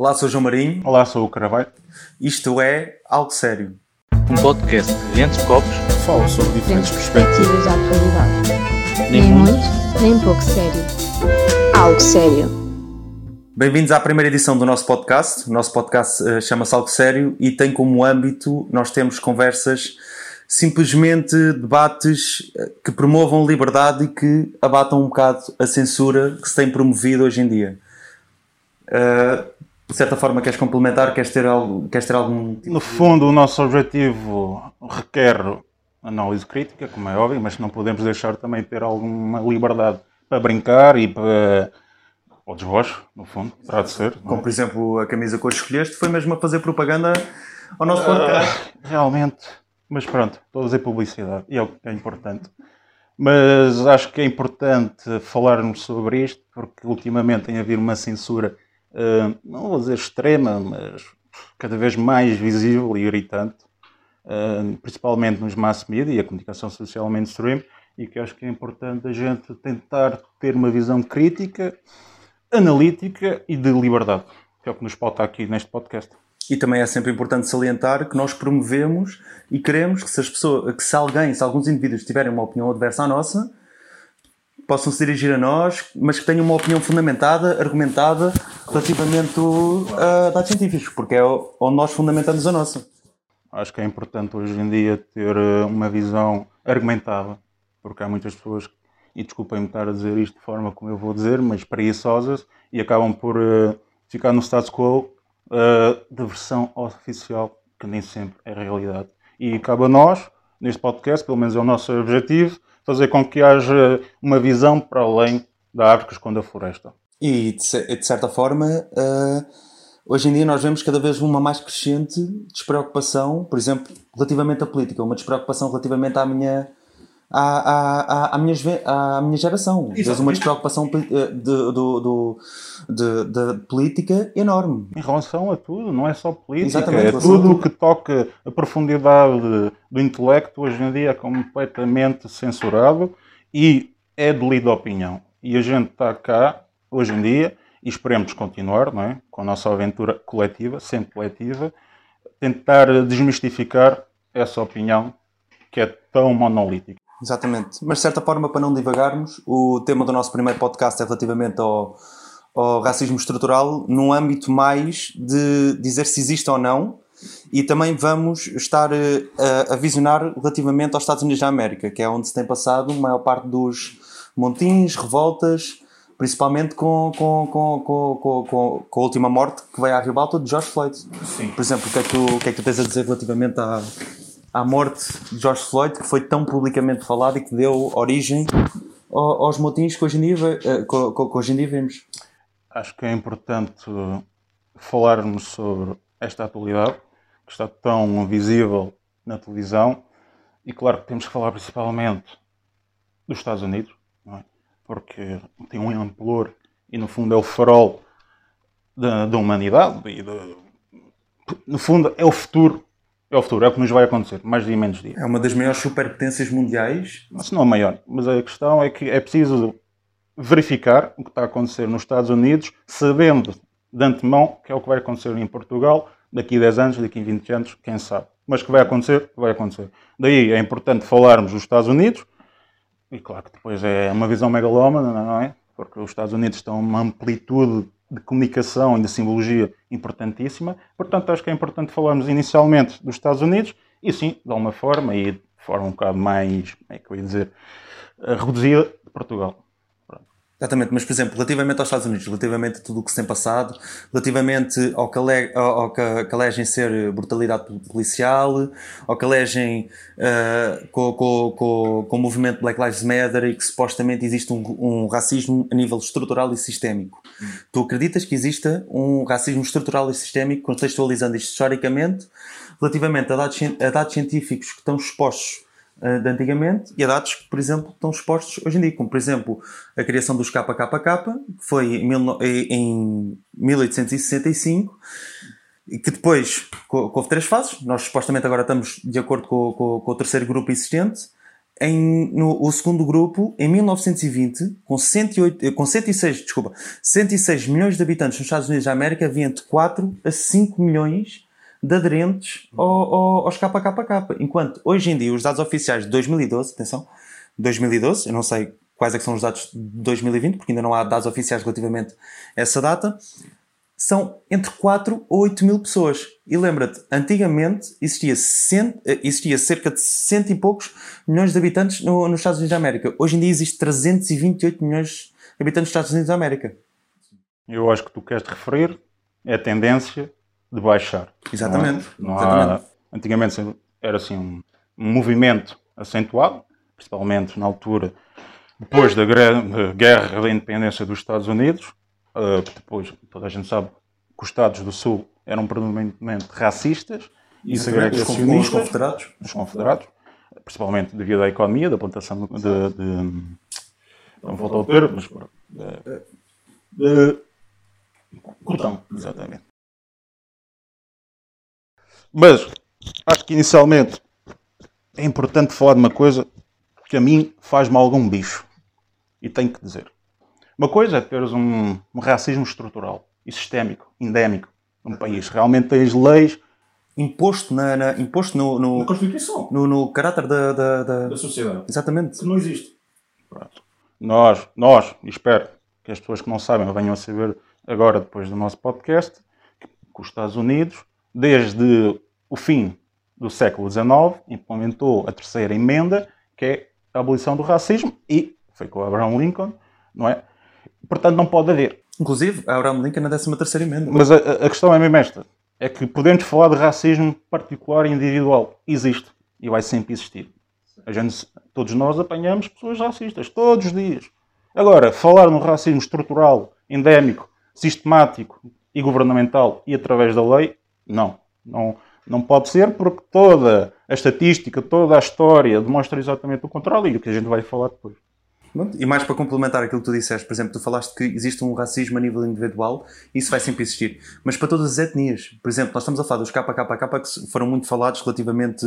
Olá, sou o João Marinho. Olá, sou o Carvalho. Isto é Algo Sério. Um podcast de entre copos Falo sobre diferentes perspectivas. da atualidade. Nem Nem muito, muito, nem pouco sério. Algo sério. Bem-vindos à primeira edição do nosso podcast. O nosso podcast eh, chama-se Algo Sério e tem como âmbito nós temos conversas, simplesmente debates eh, que promovam liberdade e que abatam um bocado a censura que se tem promovido hoje em dia. Eh, de certa forma, queres complementar? Queres ter, algo, queres ter algum tipo No fundo, o nosso objetivo requer análise crítica, como é óbvio, mas não podemos deixar também de ter alguma liberdade para brincar e para o desbocho, no fundo, terá de ser. é? Como, por exemplo, a camisa que hoje escolheste foi mesmo a fazer propaganda ao nosso podcast. Realmente, mas pronto, estou a dizer publicidade e é o que é importante. Mas acho que é importante falarmos sobre isto porque ultimamente tem havido uma censura, não vou dizer extrema, mas cada vez mais visível e irritante, eh, principalmente nos mass media e a comunicação social mainstream, e que acho que é importante a gente tentar ter uma visão crítica, analítica e de liberdade, que é o que nos falta aqui neste podcast. E também é sempre importante salientar que nós promovemos e queremos que se, as pessoas, que se alguém, se alguns indivíduos tiverem uma opinião adversa à nossa, possam se dirigir a nós, mas que tenham uma opinião fundamentada, argumentada, relativamente a dados científicos, porque é onde nós fundamentamos a nossa. Acho que é importante hoje em dia ter eh, uma visão argumentada, porque há muitas pessoas, e desculpem-me estar a dizer isto de forma como eu vou dizer, mas preguiçosas e acabam por eh, ficar no status quo eh, da versão oficial, que nem sempre é realidade. E cabe a nós, neste podcast, pelo menos é o nosso objetivo, fazer com que haja uma visão para além da árvore que esconde a floresta. E, de, ce- de certa forma, eh, hoje em dia nós vemos cada vez uma mais crescente despreocupação, por exemplo, relativamente à política, uma despreocupação relativamente à minha, à, à, à, à minha, à minha geração. Vês uma despreocupação eh, de, do, do, de, de política enorme. Em relação a tudo, não é só política, Exatamente, é tudo o que toca a profundidade do intelecto hoje em dia é completamente censurado e é de lida opinião. E a gente está cá, hoje em dia, e esperemos continuar, não é? com a nossa aventura coletiva, sempre coletiva, tentar desmistificar essa opinião que é tão monolítica. Exatamente. Mas de certa forma, para não divagarmos, o tema do nosso primeiro podcast é relativamente ao, ao racismo estrutural, num âmbito mais de dizer se existe ou não, e também vamos estar eh, a, a visionar relativamente aos Estados Unidos da América, que é onde se tem passado a maior parte dos montins, revoltas, principalmente com, com, com, com, com, com, a última morte que veio à ribalta de George Floyd. Por exemplo, o que, é que tu, o que é que tu tens a dizer relativamente à, à morte de George Floyd, que foi tão publicamente falada e que deu origem ao- aos motins que hoje em dia, eh, que- hoje em dia vemos? Acho que é importante falarmos sobre esta atualidade que está tão visível na televisão e claro que temos que falar principalmente dos Estados Unidos, é? porque tem um amplor e no fundo é o farol da, da humanidade e de- no fundo é o futuro, é o futuro, é o que nos vai acontecer, mais dia menos dia. É uma das maiores superpotências mundiais. Se não a maior, mas a questão é que é preciso verificar o que está a acontecer nos Estados Unidos, sabendo de antemão que é o que vai acontecer em Portugal daqui a 10 anos, daqui a 20 anos, quem sabe. Mas que vai acontecer, vai acontecer. Daí é importante falarmos dos Estados Unidos, e claro que depois é uma visão megalómana, não é? Porque os Estados Unidos estão uma amplitude de comunicação e de simbologia importantíssima. Portanto, acho que é importante falarmos inicialmente dos Estados Unidos e sim, de alguma forma, e de forma um bocado mais, como é que eu ia dizer, eh, reduzida, de Portugal. Exatamente, mas por exemplo, relativamente aos Estados Unidos, relativamente a tudo o que se tem passado, relativamente ao que, ale- ao- que, alegem ser brutalidade policial, ao que alegem eh, com, com, com, com o movimento Black Lives Matter e que supostamente existe um, um racismo a nível estrutural e sistémico. Tu acreditas que exista um racismo estrutural e sistémico, contextualizando isto historicamente, relativamente a dados, a dados científicos que estão expostos de antigamente e a dados que, por exemplo, estão expostos hoje em dia, como por exemplo a criação dos KKK, que foi em, mil no- em 1865 e que depois houve três fases. Nós supostamente agora estamos de acordo com, com- com o terceiro grupo existente. em, no o segundo grupo, em 1920, com, 108, eh, com 106, desculpa, 106 milhões de habitantes nos Estados Unidos da América, havia entre 4 a 5 milhões de aderentes ao, ao, aos KKK. Enquanto hoje em dia os dados oficiais de 2012, atenção, 2012, eu não sei quais é são os dados de 2020, porque ainda não há dados oficiais relativamente a essa data, são entre 4 ou 8 mil pessoas. E lembra-te, antigamente existia, cent, eh, existia cerca de cento e poucos milhões de habitantes no, nos Estados Unidos da América. Hoje em dia existe 328 milhões de habitantes nos Estados Unidos da América. Eu acho que tu queres referir é a tendência de baixar. Exatamente. Não há- Exatamente. antigamente era assim um movimento acentuado, principalmente na altura depois da guerra da independência dos Estados Unidos. Uh, depois toda a gente sabe que os Estados do Sul eram predominantemente racistas e Os segregacionistas confederados. dos confederados, principalmente devido à economia, da plantação de. de, de não volto ao termo, mas. pronto, De, de, cotão, exatamente. Mas acho que inicialmente é importante falar de uma coisa que a mim faz-me algum bicho. E tenho que dizer. Uma coisa é teres um, um racismo estrutural e sistémico, endémico, num país. Realmente tens leis Imposto, na, na- imposto no, no, Constituição no, no caráter da, da, da- da sociedade. Exatamente. Que não existe. Nós, nós, e espero que as pessoas que não sabem venham a saber agora, depois do nosso podcast, que os Estados Unidos, desde o fim do século XIX, implementou a terceira emenda, que é a abolição do racismo, e foi com o Abraham Lincoln, não é? Portanto, não pode haver. Inclusive, Abraham Lincoln na 13 terceira emenda. Mas a, a- questão é mesmo esta: é que podemos falar de racismo particular e individual. Existe e vai sempre existir. Gente, todos nós apanhamos pessoas racistas, todos os dias. Agora, falar no racismo estrutural, endémico, sistemático e governamental e através da lei, não. Não, não pode ser porque toda a estatística, toda a história demonstra exatamente o contrário e o que a gente vai falar depois. E mais para complementar aquilo que tu disseste, por exemplo, tu falaste que existe um racismo a nível individual, isso vai sempre existir. Mas para todas as etnias, por exemplo, nós estamos a falar dos KKK que foram muito falados relativamente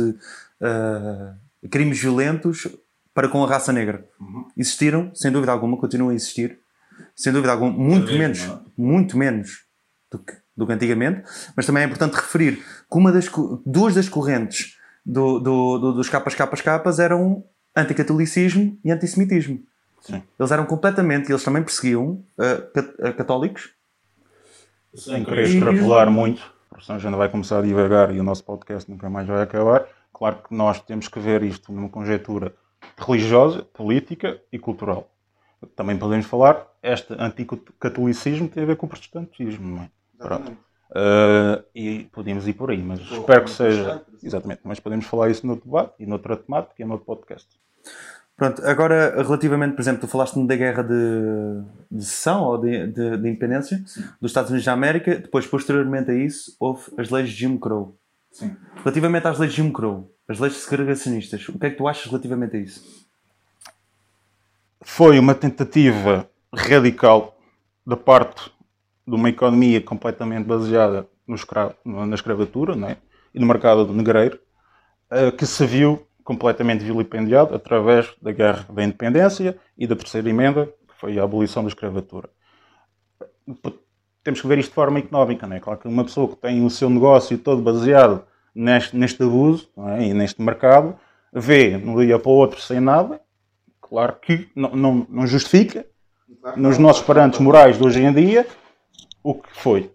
a crimes violentos para com a raça negra. Existiram, sem dúvida alguma, continuam a existir, sem dúvida alguma, muito menos, muito menos do que, do que antigamente, mas também é importante referir que uma das, duas das correntes do, do, do- dos KKK eram anticatolicismo e antissemitismo. Sim. Eles eram completamente, eles também perseguiam uh, cat- católicos. sem querer extrapolar muito, porque senão já não vai começar a divagar e o nosso podcast nunca mais vai acabar. Claro que nós temos que ver isto numa conjectura religiosa, política e cultural. Também podemos falar, este anticatolicismo tem a ver com o protestantismo, não é? Pronto. Uh, e podemos ir por aí, mas espero que seja. Exatamente, mas podemos falar isso no debate e noutra temática e noutro podcast. Pronto, agora relativamente, por exemplo, tu falaste-me da guerra de, de secessão ou de, de- de independência dos Estados Unidos da América, depois, posteriormente a isso, houve as leis de Jim Crow. Sim. Relativamente às leis de Jim Crow, as leis segregacionistas, o que é que tu achas relativamente a isso? foi uma tentativa radical da parte de uma economia completamente baseada no escra- na escravatura não é? e no mercado negreiro, eh, que se viu completamente vilipendiado através da Guerra da Independência e da Terceira Emenda, que foi a abolição da escravatura. Temos que ver isto de forma económica, não é? Claro que uma pessoa que tem o seu negócio todo baseado neste, neste abuso é? e neste mercado, vê de um dia para o outro sem nada, Claro que não, não, não justifica, nos nossos parâmetros morais de hoje em dia, o que foi.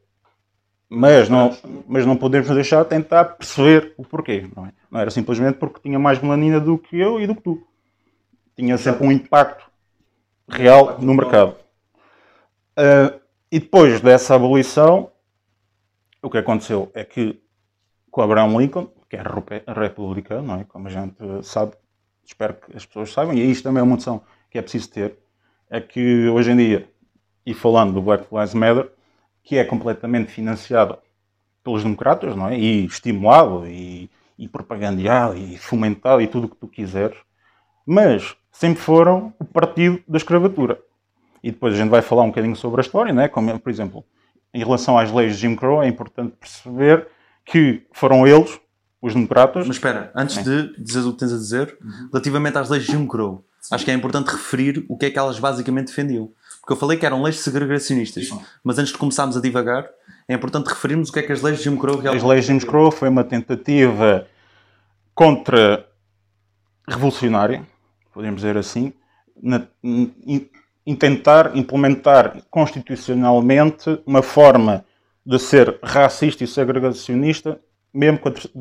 Mas não, mas não podemos deixar de tentar perceber o porquê. Não, é? não era simplesmente porque tinha mais melanina do que eu e do que tu. Tinha sempre um impacto real no mercado. Ah, e depois dessa abolição, o que aconteceu é que com Abraham Lincoln, que repe- republicano, não é? como a gente sabe, espero que as pessoas saibam, e isto também é uma noção que é preciso ter, é que hoje em dia, e falando do Black Lives Matter, que é completamente financiado pelos democratas, não é? E estimulado, e, e propagandeado, e fomentado, e tudo o que tu quiseres, mas sempre foram o partido da escravatura. E depois a gente vai falar um bocadinho sobre a história, não é? Como, por exemplo, em relação às leis de Jim Crow, é importante perceber que foram eles Os democratas, Mas espera, antes de dizer o que tens a dizer, relativamente às leis de Jim Crow, acho que é importante referir o que é que elas basicamente defendiam. Porque eu falei que eram leis segregacionistas, mas antes de começarmos a divagar, é importante referirmos o que é que as leis de Jim Crow as realmente leis de Jim Crow foi uma tentativa contra revolucionária, podemos dizer assim, na- em, em tentar implementar constitucionalmente uma forma de ser racista e segregacionista, mesmo com a, ter-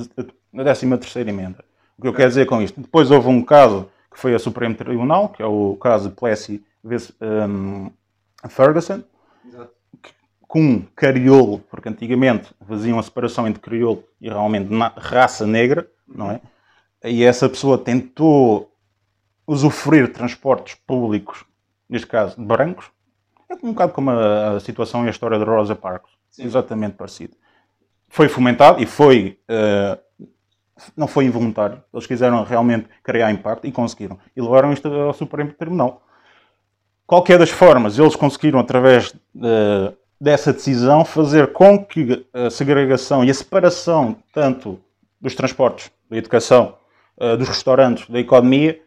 a 13 terceira emenda. O que eu quero dizer com isto? Depois houve um caso que foi a Supremo Tribunal, que é o caso Plessy vs. um, Ferguson, com um crioulo, porque antigamente faziam a separação entre crioulo e realmente raça negra, não é? E essa pessoa tentou usufruir transportes públicos, neste caso de brancos, é um bocado como a, a situação e a história de Rosa Parks, exatamente parecido. Foi fomentado e foi, eh, não foi involuntário, eles quiseram realmente criar impacto e conseguiram. E levaram isto ao Supremo Tribunal qualquer das formas, eles conseguiram, através de- dessa decisão, fazer com que a segregação e a separação, tanto dos transportes, da educação, eh, dos restaurantes, da economia,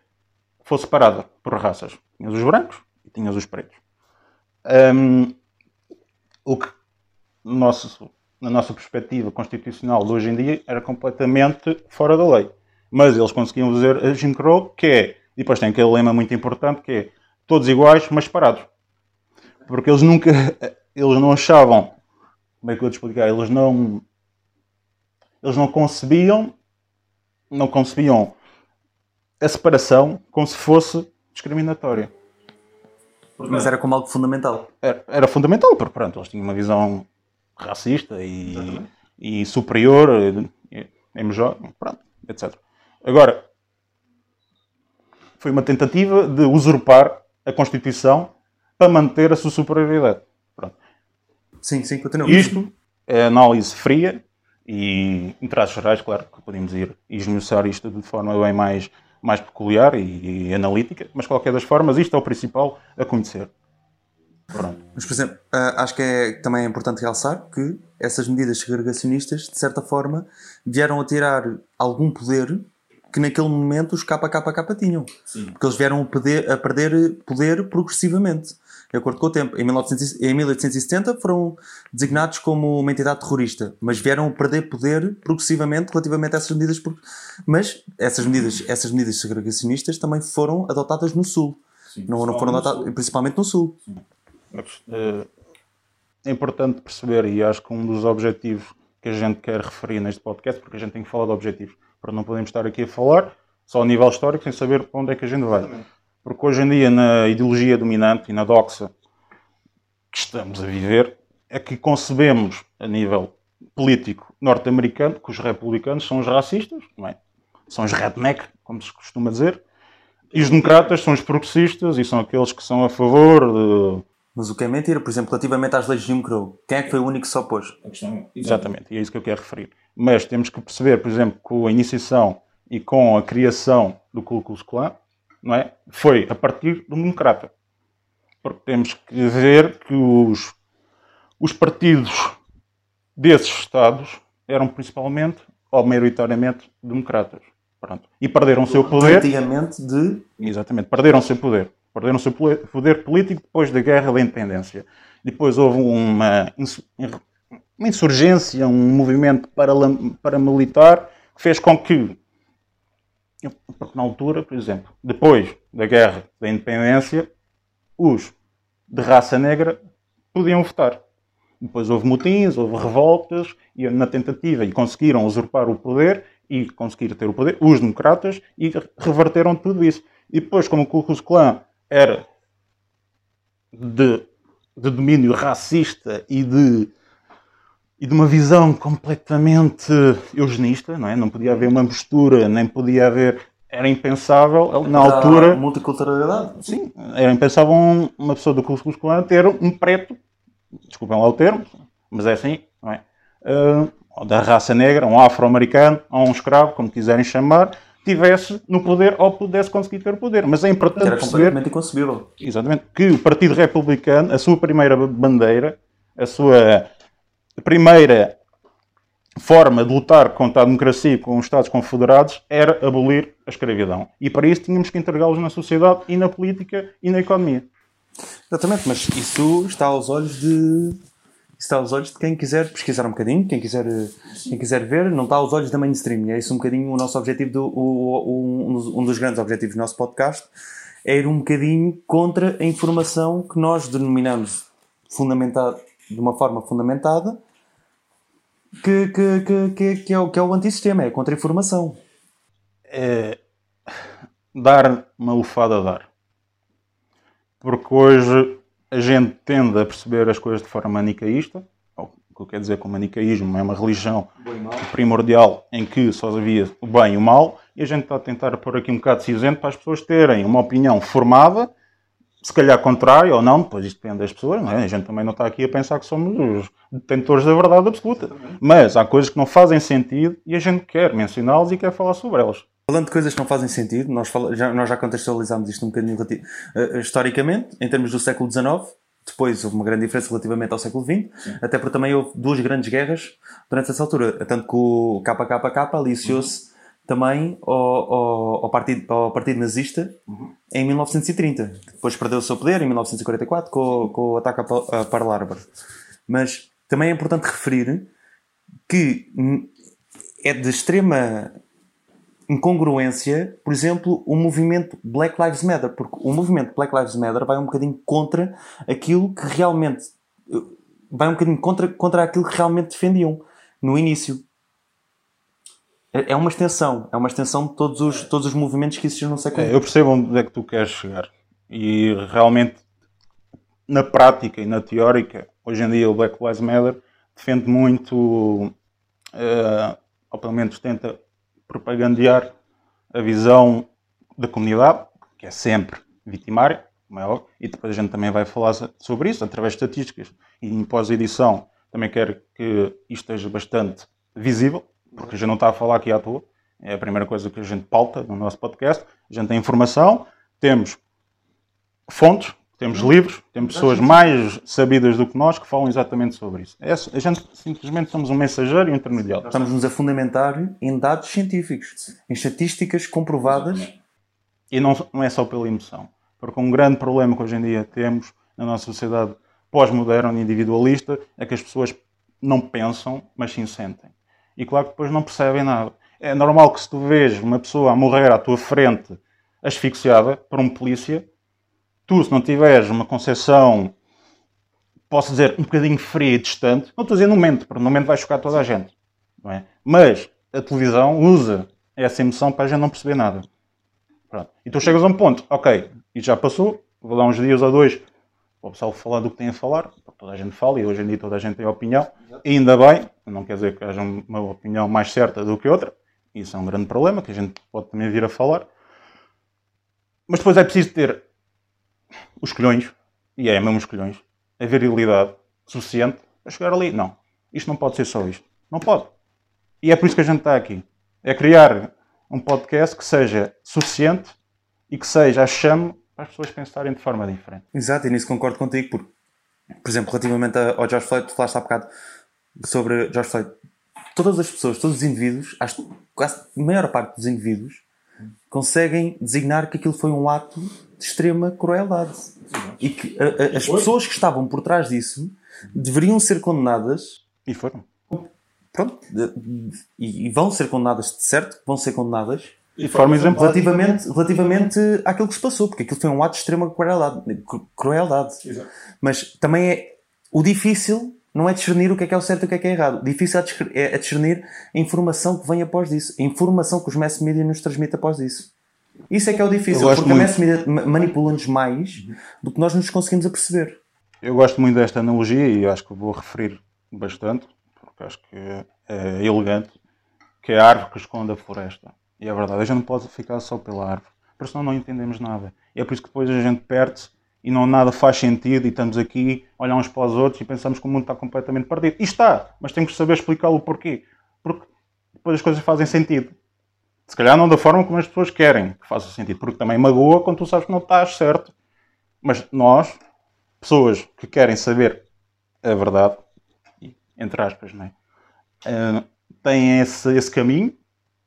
fosse separada por raças. Tinhas os brancos e tinhas os pretos. Hum, o que, no nosso- na nossa perspectiva constitucional de hoje em dia, era completamente fora da lei. Mas eles conseguiam fazer a Jim Crow, que é, depois tem aquele lema muito importante, que é todos iguais, mas separados. Porque eles nunca, eles não achavam, como é que eu vou te explicar, eles não, eles não concebiam, não concebiam a separação como se fosse discriminatória. Mas era como algo fundamental. Era, era fundamental, porque pronto, eles tinham uma visão racista e, e superior, em major, pronto, etc. Agora, foi uma tentativa de usurpar a Constituição para manter a sua superioridade. Pronto. Sim, sim, continua. Isto é análise fria e, em traços gerais, claro que podemos ir e esmiuçar isto de forma bem mais, mais peculiar e, e analítica, mas, de qualquer das formas, isto é o principal a conhecer. Pronto. Mas, por exemplo, ah, acho que é também é importante realçar que essas medidas segregacionistas, de certa forma, vieram a tirar algum poder que naquele momento os KKK tinham. Porque eles vieram a perder, a perder poder progressivamente, de acordo com o tempo. Em, 1900 em 1870 foram designados como uma entidade terrorista, mas vieram a perder poder progressivamente relativamente a essas medidas. Mas essas medidas, essas medidas segregacionistas também foram adotadas no Sul. não, não foram adotadas, principalmente no Sul. Eh, é importante perceber, e acho que um dos objetivos que a gente quer referir neste podcast, porque a gente tem que falar de objetivos, para não podemos estar aqui a falar só a nível histórico sem saber para onde é que a gente vai. Porque hoje em dia, na ideologia dominante e na doxa que estamos a viver, é que concebemos a nível político norte-americano que os republicanos são os racistas, é? São os redneck, como se costuma dizer, e os democratas são os progressistas e são aqueles que são a favor de Mas o que é mentira, por exemplo, relativamente às leis de Jim Crow, quem é que foi o único que se opôs? Exatamente, e é isso que eu quero referir. Mas temos que perceber, por exemplo, com a iniciação e com a criação do Ku Klux Klan, não é? foi a partir do democrata. Porque temos que ver que os, os partidos desses Estados eram principalmente, ou maioritariamente, democratas. Pronto. E perderam o seu poder. Antigamente de. Exatamente, perderam o seu poder. Perderam o seu poder político depois da Guerra da Independência. Depois houve uma, uma insurgência, um movimento paramilitar que fez com que, porque na altura, por exemplo, depois da Guerra da Independência, os de raça negra podiam votar. Depois houve motins, houve revoltas, e na tentativa, e conseguiram usurpar o poder e conseguir ter o poder, os democratas, e reverteram tudo isso. E depois, como o Ku Klux Klan era de, de domínio racista e de, e de uma visão completamente eugenista, não é? Não podia haver uma mistura, nem podia haver... Era impensável, na altura... Multiculturalidade. Sim, era impensável um- uma pessoa do Klux Klan ter um preto, desculpem lá o termo, mas é assim, não é? Ou da raça negra, um afro-americano, ou um escravo, como quiserem chamar, tivesse no poder ou pudesse conseguir ter o poder. Mas é importante Era perceber completamente inconcebível. exatamente, que o Partido Republicano, a sua primeira bandeira, a sua primeira forma de lutar contra a democracia com os Estados Confederados era abolir a escravidão. E para isso tínhamos que entregá-los na sociedade e na política e na economia. Exatamente, mas isso está aos olhos de. Está aos olhos de quem quiser pesquisar um bocadinho, quem quiser, quem quiser ver, não está aos olhos da mainstream. É isso um bocadinho o nosso objetivo, do, o, o, um dos grandes objetivos do nosso podcast, é ir um bocadinho contra a informação que nós denominamos fundamentada, de uma forma fundamentada, que, que, que, que, que, é, o, que é o antissistema, é a contra-informação. É dar uma lufada a dar. Porque hoje a gente tende a perceber as coisas de forma manicaísta. O que eu quero dizer com manicaísmo é uma religião primordial em que só havia o bem e o mal, e a gente está a tentar pôr aqui um bocado de cinzento para as pessoas terem uma opinião formada se calhar contrário ou não, depois isto depende das pessoas, é? a gente também não está aqui a pensar que somos os detentores da verdade absoluta. Mas há coisas que não fazem sentido e a gente quer mencioná-las e quer falar sobre elas. Falando de coisas que não fazem sentido, nós, fala, já, nós já contextualizámos isto um bocadinho uh, historicamente, em termos do século XIX, depois houve uma grande diferença relativamente ao século XX, Sim. até porque também houve duas grandes guerras durante essa altura, tanto que o KKK aliciou-se uhum também ao, ao, ao, partido, ao partido nazista uhum. em 1930. Depois perdeu o seu poder em 1944 com, com o ataque a Pearl Harbor. Mas também é importante referir que é de extrema incongruência, por exemplo, o movimento Black Lives Matter, porque o movimento Black Lives Matter vai um bocadinho contra aquilo que realmente vai um bocadinho contra, contra aquilo que realmente defendiam no início. É, é uma extensão, é uma extensão de todos os, todos os movimentos que existiram no século é, Eu percebo onde é que tu queres chegar. E realmente, na prática e na teórica, hoje em dia o Black Lives Matter defende muito, uh, ou pelo menos tenta propagandear a visão da comunidade, que é sempre vitimária, como é e depois a gente também vai falar sobre isso através de estatísticas. E em pós-edição também quero que isto esteja bastante visível, porque a gente não está a falar aqui à toa. É a primeira coisa que a gente pauta no nosso podcast. A gente tem informação, temos fontes, temos livros, temos pessoas mais sabidas do que nós que falam exatamente sobre isso. É, a gente simplesmente somos um mensageiro e um intermediário. Estamos-nos a fundamentar em dados científicos, em estatísticas comprovadas. E não, não é só pela emoção. Porque um grande problema que hoje em dia temos na nossa sociedade pós-moderna e individualista é que as pessoas não pensam, mas sim sentem e claro que depois não percebem nada. É normal que se tu vês uma pessoa a morrer à tua frente asfixiada por um polícia, tu se não tiveres uma concepção, posso dizer, um bocadinho fria e distante, não estou a dizer no momento, porque no momento vai chocar toda a gente. Não é? Mas a televisão usa essa emoção para a gente não perceber nada. Pronto. E tu chegas a um ponto, ok, e já passou, vou dar uns dias ou dois para o pessoal falar do que tem a falar, toda a gente fala e hoje em dia toda a gente tem opinião, e ainda bem, não quer dizer que haja uma opinião mais certa do que outra, isso é um grande problema que a gente pode também vir a falar, mas depois é preciso ter os colhões, e é mesmo os colhões, a virilidade suficiente para chegar ali. Não, isto não pode ser só isto. Não pode. E é por isso que a gente está aqui. É criar um podcast que seja suficiente e que seja a chame para as pessoas pensarem de forma diferente. Exato, e nisso concordo contigo, porque, por exemplo, relativamente ao George Floyd, tu falaste há bocado sobre George Floyd. Todas as pessoas, todos os indivíduos, acho quase a maior parte dos indivíduos, conseguem designar que aquilo foi um ato de extrema crueldade. E que a, a, as pessoas que estavam por trás disso deveriam ser condenadas. E foram. Pronto. E, e vão ser condenadas, de certo, vão ser condenadas de forma exemplar. Relativamente, relativamente àquilo que se passou, porque aquilo foi um ato de extrema crueldade. crueldade. Exato. Mas também é. O difícil não é discernir o que é que é o certo e o que é que é errado. O difícil é, é discernir a informação que vem após disso. A informação que os mass media nos transmite após isso. Isso é que é o difícil, porque muito. a mass media manipula-nos mais do que nós nos conseguimos aperceber. Eu gosto muito desta analogia e acho que vou referir bastante, porque acho que é elegante, que é a árvore que esconde a floresta. E é verdade, a gente não pode ficar só pela árvore, porque senão não entendemos nada. E é por isso que depois a gente perde-se e não nada faz sentido e estamos aqui, olhar uns para os outros e pensamos que o mundo está completamente perdido. E está, mas temos que saber explicá-lo porquê. Porque depois as coisas fazem sentido. Se calhar não da forma como as pessoas querem que faça sentido, porque também magoa quando tu sabes que não estás certo. Mas nós, pessoas que querem saber a verdade, entre aspas, não é? Uh, têm esse, esse caminho,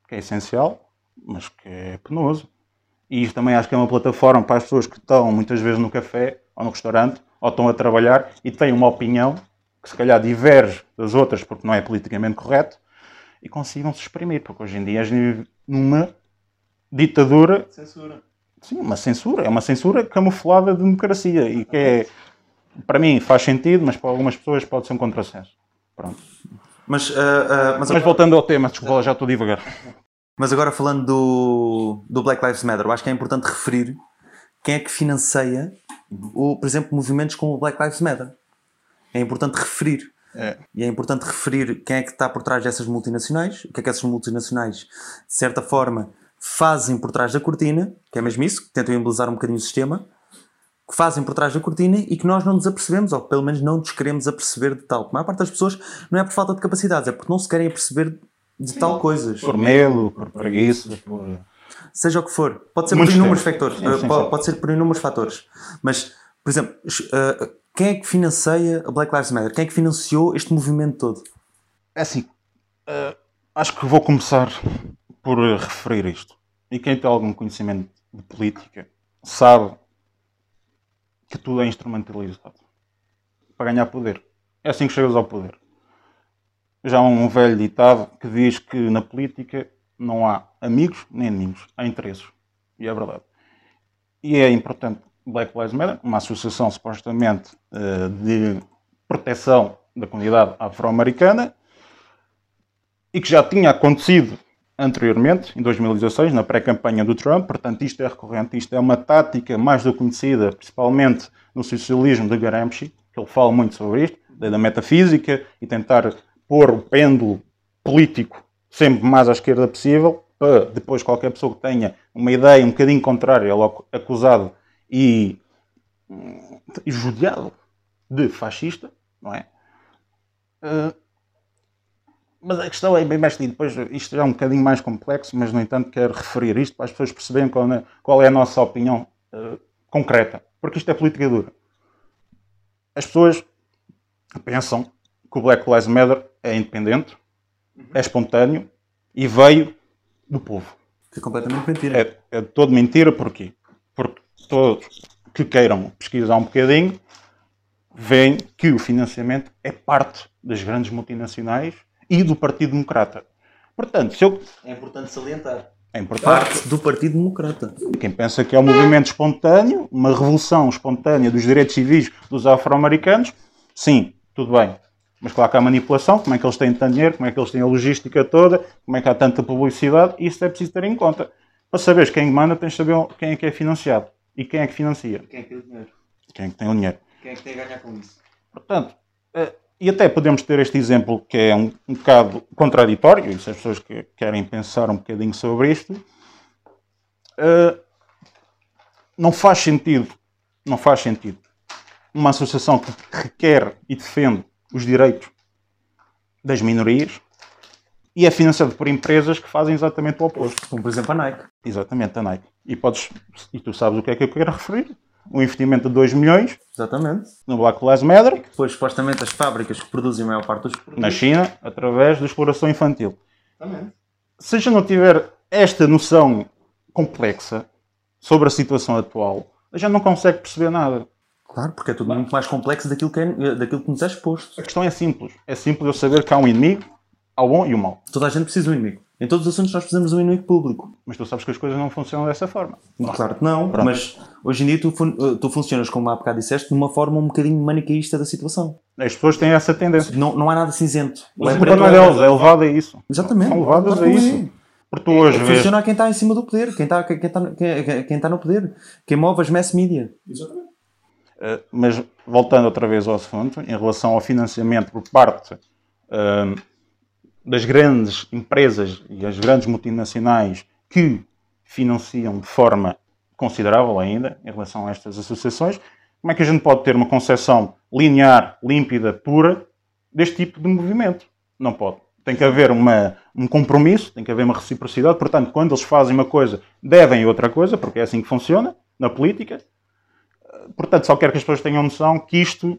que é essencial, mas que é penoso. E isto também acho que é uma plataforma para as pessoas que estão muitas vezes no café ou no restaurante ou estão a trabalhar e têm uma opinião que se calhar diverge das outras porque não é politicamente correto e consigam se exprimir, porque hoje em dia numa ditadura. Censura. Sim, uma censura. É uma censura camuflada de democracia e que é, para mim faz sentido, mas para algumas pessoas pode ser um contrassenso. Pronto. Mas, uh, uh, mas, Mas voltando ao tema, desculpa, já estou devagar. mas agora falando do, do Black Lives Matter, eu acho que é importante referir quem é que financia, o, por exemplo, movimentos como o Black Lives Matter. É importante referir. É. E é importante referir quem é que está por trás dessas multinacionais, o que é que essas multinacionais, de certa forma, fazem por trás da cortina, que é mesmo isso, que tentam embelezar um bocadinho o sistema, que fazem por trás da cortina e que nós não nos apercebemos, ou pelo menos não nos queremos aperceber de tal. A maior parte das pessoas não é por falta de capacidades, é porque não se querem aperceber de tal coisas. Por medo, por preguiça, por. Seja o que for. Pode ser por inúmeros. Sim, sim, sim. Pode ser por inúmeros fatores. Mas, por exemplo, uh, quem é que financia a Black Lives Matter? Quem é que financiou este movimento todo? É assim, eh, acho que vou começar por eh, referir isto. E quem tem algum conhecimento de política sabe que tudo é instrumentalizado para ganhar poder. É assim que chegas ao poder. Já há um velho ditado que diz que na política não há amigos nem inimigos, há interesses. E é verdade. E é importante Black Lives Matter, uma associação supostamente eh, de proteção da comunidade afro-americana, e que já tinha acontecido anteriormente, em 2016, na pré-campanha do Trump. Portanto, isto é recorrente, isto é uma tática mais do que conhecida, principalmente no socialismo de Gramsci, que ele fala muito sobre isto, da metafísica, e tentar pôr o pêndulo político sempre mais à esquerda possível, para depois qualquer pessoa que tenha uma ideia um bocadinho contrária, é acusado e, e judiado de fascista, não é? Uh, mas a questão é bem mais e depois isto já é um bocadinho mais complexo, mas no entanto quero referir isto para as pessoas perceberem qual é, qual é a nossa opinião uh, concreta, porque isto é política dura. As pessoas pensam que o Black Lives Matter é independente, é espontâneo e veio do povo. Que é completamente mentira. É, é todo mentira, porquê? Porque todos que queiram pesquisar um bocadinho veem que o financiamento é parte das grandes multinacionais e do Partido Democrata. Portanto, se eu, É importante salientar. é importante. Parte do Partido Democrata. Quem pensa que é um movimento espontâneo, uma revolução espontânea dos direitos civis dos afro-americanos, sim, tudo bem. Mas claro que há manipulação, como é que eles têm tanto dinheiro, como é que eles têm a logística toda, como é que há tanta publicidade, isso é preciso ter em conta. Para saberes quem manda, tens de saber quem é que é financiado e quem é que financia, Quem é que tem o dinheiro? quem é que tem o dinheiro. Quem é que tem a ganhar com isso? Portanto, eh, e até podemos ter este exemplo que é um, um bocado contraditório, e se as pessoas que querem pensar um bocadinho sobre isto, eh, não faz sentido, não faz sentido uma associação que requer e defende os direitos das minorias e é financiada por empresas que fazem exatamente o oposto. Como por exemplo a Nike. Exatamente, a Nike. E, podes, e tu sabes o que é que eu quero referir? Um investimento de 2 milhões Exatamente. no Black Lives Matter, Depois, supostamente, as fábricas que produzem a maior parte dos produtos. na China através da exploração infantil. Exatamente. Se a gente não tiver esta noção complexa sobre a situação atual, a gente não consegue perceber nada. Claro, porque é tudo muito mais complexo daquilo que, é, daquilo que nos é exposto. A questão é simples. É simples eu saber que há um inimigo, há o bom e o mau. Toda a gente precisa de um inimigo. Em todos os assuntos nós precisamos de um inimigo público. Mas tu sabes que as coisas não funcionam dessa forma. Claro que não, Pronto. mas hoje em dia tu, fun- eh, tu funcionas, como há bocado disseste, de uma forma um bocadinho manicaísta da situação. As pessoas têm essa tendência. Não, não há nada cinzento. Mas é preto não é ou é é levada a isso. Exatamente. São levadas a isso. é. Porque tu hoje vês. Funciona a quem está em cima do poder, quem está, quem, está, quem, quem está no poder, quem move as mass media. Uh, mas voltando outra vez ao assunto, em relação ao financiamento por parte uh, das grandes empresas e as grandes multinacionais que financiam de forma considerável ainda em relação a estas associações, como é que a gente pode ter uma concepção linear, límpida, pura deste tipo de movimento? Não pode. Tem que haver uma, um compromisso, tem que haver uma reciprocidade. Portanto, quando eles fazem uma coisa, devem outra coisa, porque é assim que funciona na política. Portanto, só quero que as pessoas tenham noção que isto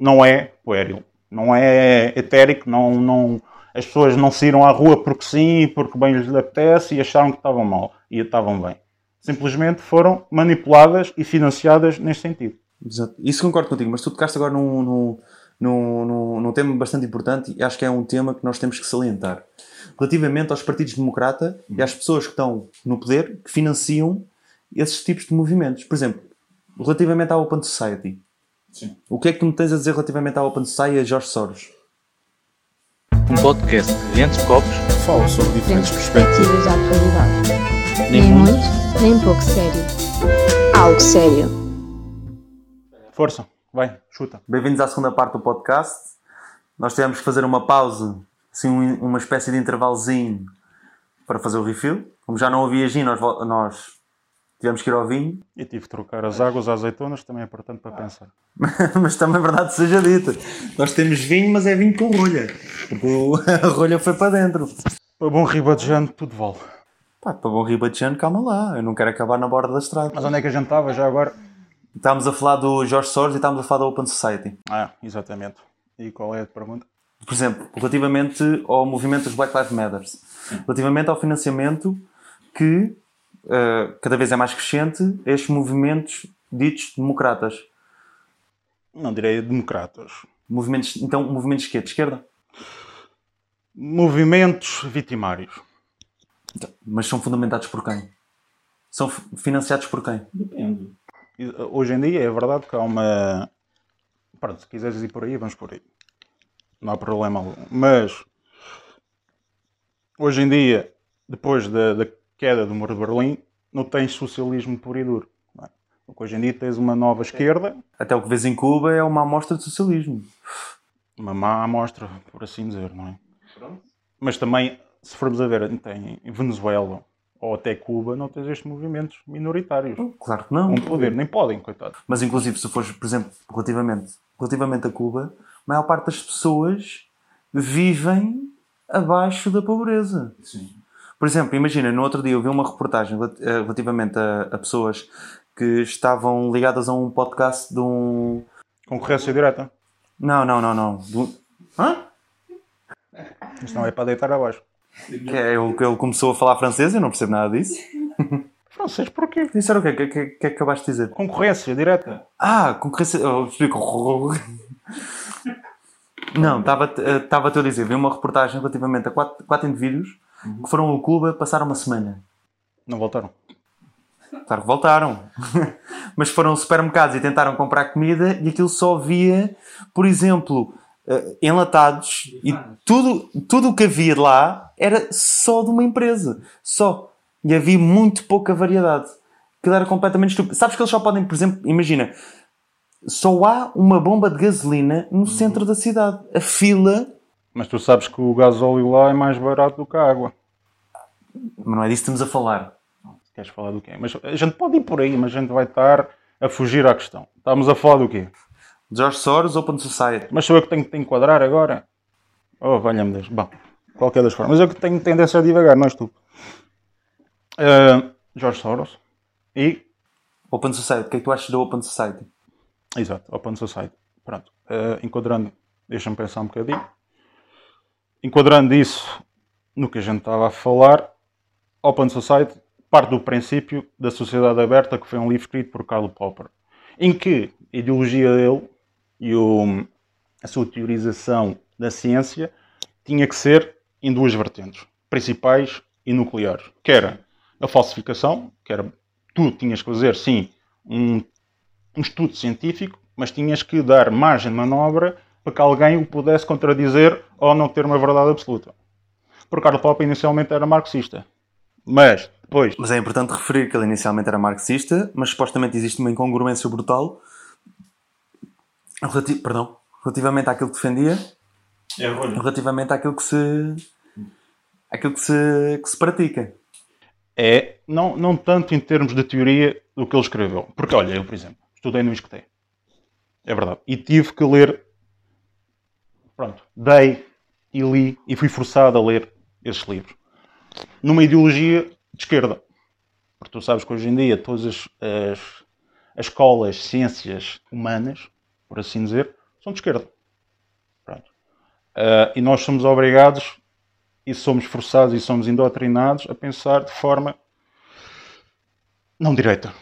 não é puéril, não é etérico, não, não, As pessoas não saíram à rua porque sim, porque bem lhes apetece e acharam que estavam mal e estavam bem. Simplesmente foram manipuladas e financiadas neste sentido. Exato. Isso concordo contigo, mas tu tocaste agora num, num, num, num, tema bastante importante e acho que é um tema que nós temos que salientar. Relativamente aos partidos democrata e às pessoas que estão no poder que financiam esses tipos de movimentos. Por exemplo, relativamente à Open Society. Sim. O que é que tu me tens a dizer relativamente à Open Society e a Jorge Soros? Um podcast de Entre Copos, Falo sobre Diferentes perspectivas da atualidade. nem Nem muito, muito, nem pouco sério. Algo sério. Força, vai, chuta. Bem-vindos à segunda parte do podcast. Nós tivemos que fazer uma pausa, assim, um- uma espécie de intervalozinho para fazer o refill. Como já não havia gin, nós, nós tivemos que ir ao vinho. E tive de trocar as águas às azeitonas, também é importante para pensar. mas também é verdade seja dita. Nós temos vinho, mas é vinho com rolha. Porque o- a rolha foi para dentro. Para bom ribadejano, tudo vale. Pá, para bom ribatejano, calma lá. Eu não quero acabar na borda da estrada. Mas onde é que a gente estava já agora? Estávamos a falar do Jorge Soros e estávamos a falar da Open Society. Ah, exatamente. E qual é a pergunta? Por exemplo, relativamente ao movimento dos Black Lives Matter, relativamente ao financiamento que eh, cada vez é mais crescente estes movimentos ditos democratas. Não direi democratas. Movimentos, então, movimentos que De esquerda? Movimentos vitimários. Mas são fundamentados por quem? São financiados por quem? Depende. E, uh, Hoje em dia é verdade que há uma. Pronto, se quiseres ir por aí, vamos por aí. Não há problema algum. Mas hoje em dia, depois da, da queda do muro de Berlim, não tens socialismo puro e duro. não é? Porque hoje em dia tens uma nova esquerda, Até o que vês em Cuba é uma amostra de socialismo. uma má amostra, por assim dizer, não é? Mas também, se formos a ver, tem em Venezuela ou até Cuba, não tens estes movimentos minoritários. Claro que não. Um poder, nem podem, coitado. Mas inclusive se fores, por exemplo, relativamente, relativamente a Cuba, a maior parte das pessoas vivem abaixo da pobreza. Sim. Por exemplo, imagina, no outro dia eu vi uma reportagem eh, relativamente a, a pessoas que estavam ligadas a um podcast de um. Concorrência direta. Não, não, não, não. Um... Hã? Isto não é para deitar abaixo. Que é ele, ele começou a falar francês, eu não percebo nada disso. Francês porquê? Disseram o quê? O que, é que, que é que acabaste de dizer? Concorrência direta. Ah, concorrência. Eu explico. Não, estava estava a dizer, vi uma reportagem relativamente a quatro, quatro indivíduos que foram a Cuba passar uma semana. Não voltaram. Claro que voltaram. Mas foram aos supermercados e tentaram comprar comida e aquilo só via, por exemplo, eh, enlatados e tudo tudo o que havia lá era só de uma empresa. Só. E havia muito pouca variedade. Aquilo era completamente estúpido. Sabes que eles só podem, por exemplo, imagina, só há uma bomba de gasolina no centro da cidade. A fila. Mas tu sabes que o gasóleo lá é mais barato do que a água. Mas não é disso que estamos a falar. Queres falar do quê? Mas a gente pode ir por aí, mas a gente vai estar a fugir à questão. Estamos a falar do quê? George Soros, Open Society. Mas sou eu que tenho que te enquadrar agora? Oh, valha-me Deus. Bom, qualquer das formas. Mas eu que tenho tendência a divagar, não és tu. Ah, Jorge Soros. E Open Society. O que é que tu achas da Open Society? Exato, Open Society. Pronto. Eh, enquadrando, deixa-me pensar um bocadinho. Enquadrando isso no que a gente estava a falar, Open Society parte do princípio da sociedade aberta, que foi um livro escrito por Karl Popper, em que a ideologia dele e o- a sua teorização da ciência tinha que ser em duas vertentes, principais e nucleares, que era a falsificação, que era tu tinhas que fazer, sim, um um estudo científico, mas tinhas que dar margem de manobra para que alguém o pudesse contradizer ou não ter uma verdade absoluta. Porque Karl Popper inicialmente era marxista. Mas, depois, Mas é importante referir que ele inicialmente era marxista, mas supostamente existe uma incongruência brutal relati- perdão, relativamente àquilo que defendia, relativamente àquilo que se, àquilo que se, que se pratica. é não, não tanto em termos de teoria do que ele escreveu. Porque, olha, eu, por exemplo, estudei no ISCTE. É verdade. E tive que ler. Pronto, dei e li e fui forçado a ler esses livros. Numa ideologia de esquerda. Porque tu sabes que hoje em dia todas as, as, as escolas, ciências humanas, por assim dizer, são de esquerda. Pronto. Ah, e nós somos obrigados e somos forçados e somos indoutrinados a pensar de forma não direita.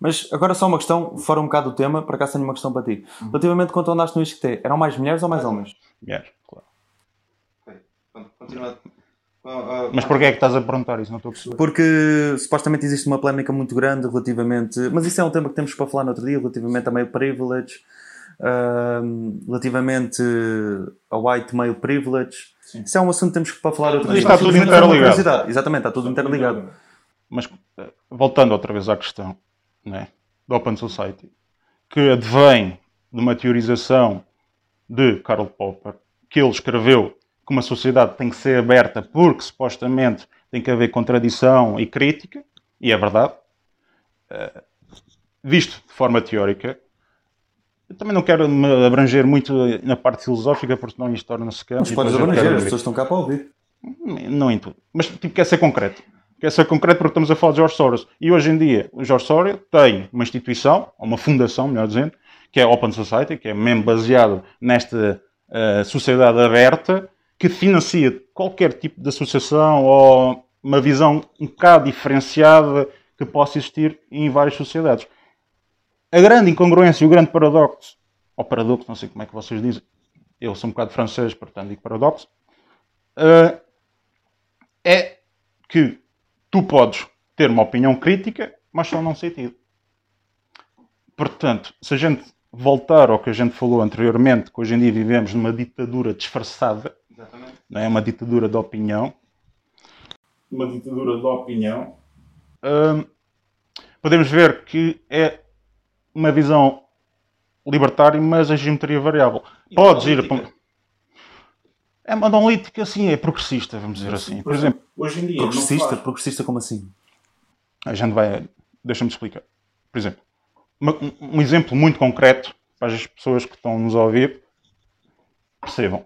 Mas agora só uma questão, fora um bocado do tema, para cá tenho uma questão para ti. Relativamente quando tu andaste no ISCT, eram mais mulheres ou mais homens? Mulheres, claro. Continua. Mas porquê é que estás a perguntar isso? Não estou a perceber. Porque supostamente existe uma polémica muito grande relativamente. Mas isso é um tema que temos para falar no outro dia, relativamente a male privilege, ahm, relativamente a white male privilege. Isso é um assunto que temos para falar outro Mas dia. está tudo é interligado. curiosidade. Exatamente, está tudo interligado. Mas eh, voltando outra vez à questão né, do Open Society, que advém de uma teorização de Karl Popper, que ele escreveu que uma sociedade tem que ser aberta porque supostamente tem que haver contradição e crítica, e é verdade, eh, visto de forma teórica. Eu também não quero me abranger muito na parte filosófica, porque senão isto torna-se campo. Mas e podes abranger, as pessoas estão cá para ouvir. Não em tudo. Mas tipo, quer ser concreto. Quer ser concreto porque estamos a falar de George Soros. E hoje em dia, o George Soros tem uma instituição, ou uma fundação, melhor dizendo, que é Open Society, que é mesmo baseado nesta eh, sociedade aberta, que financia qualquer tipo de associação ou uma visão um bocado diferenciada que possa existir em várias sociedades. A grande incongruência o grande paradoxo, ou paradoxo, não sei como é que vocês dizem, eu sou um bocado francês, portanto digo paradoxo, eh, é que tu podes ter uma opinião crítica, mas só num sentido. Portanto, se a gente voltar ao que a gente falou anteriormente, que hoje em dia vivemos numa ditadura disfarçada, não é uma ditadura de opinião, uma ditadura de opinião, hum, podemos ver que é uma visão libertária, mas a geometria variável. Podes ir para. É uma monolítica, sim, é progressista, vamos dizer assim. Por exemplo, hoje em dia. Progressista? Progressista como assim? a gente vai. Deixa-me explicar. Por exemplo, um, um exemplo muito concreto para as pessoas que estão nos a ouvir percebam.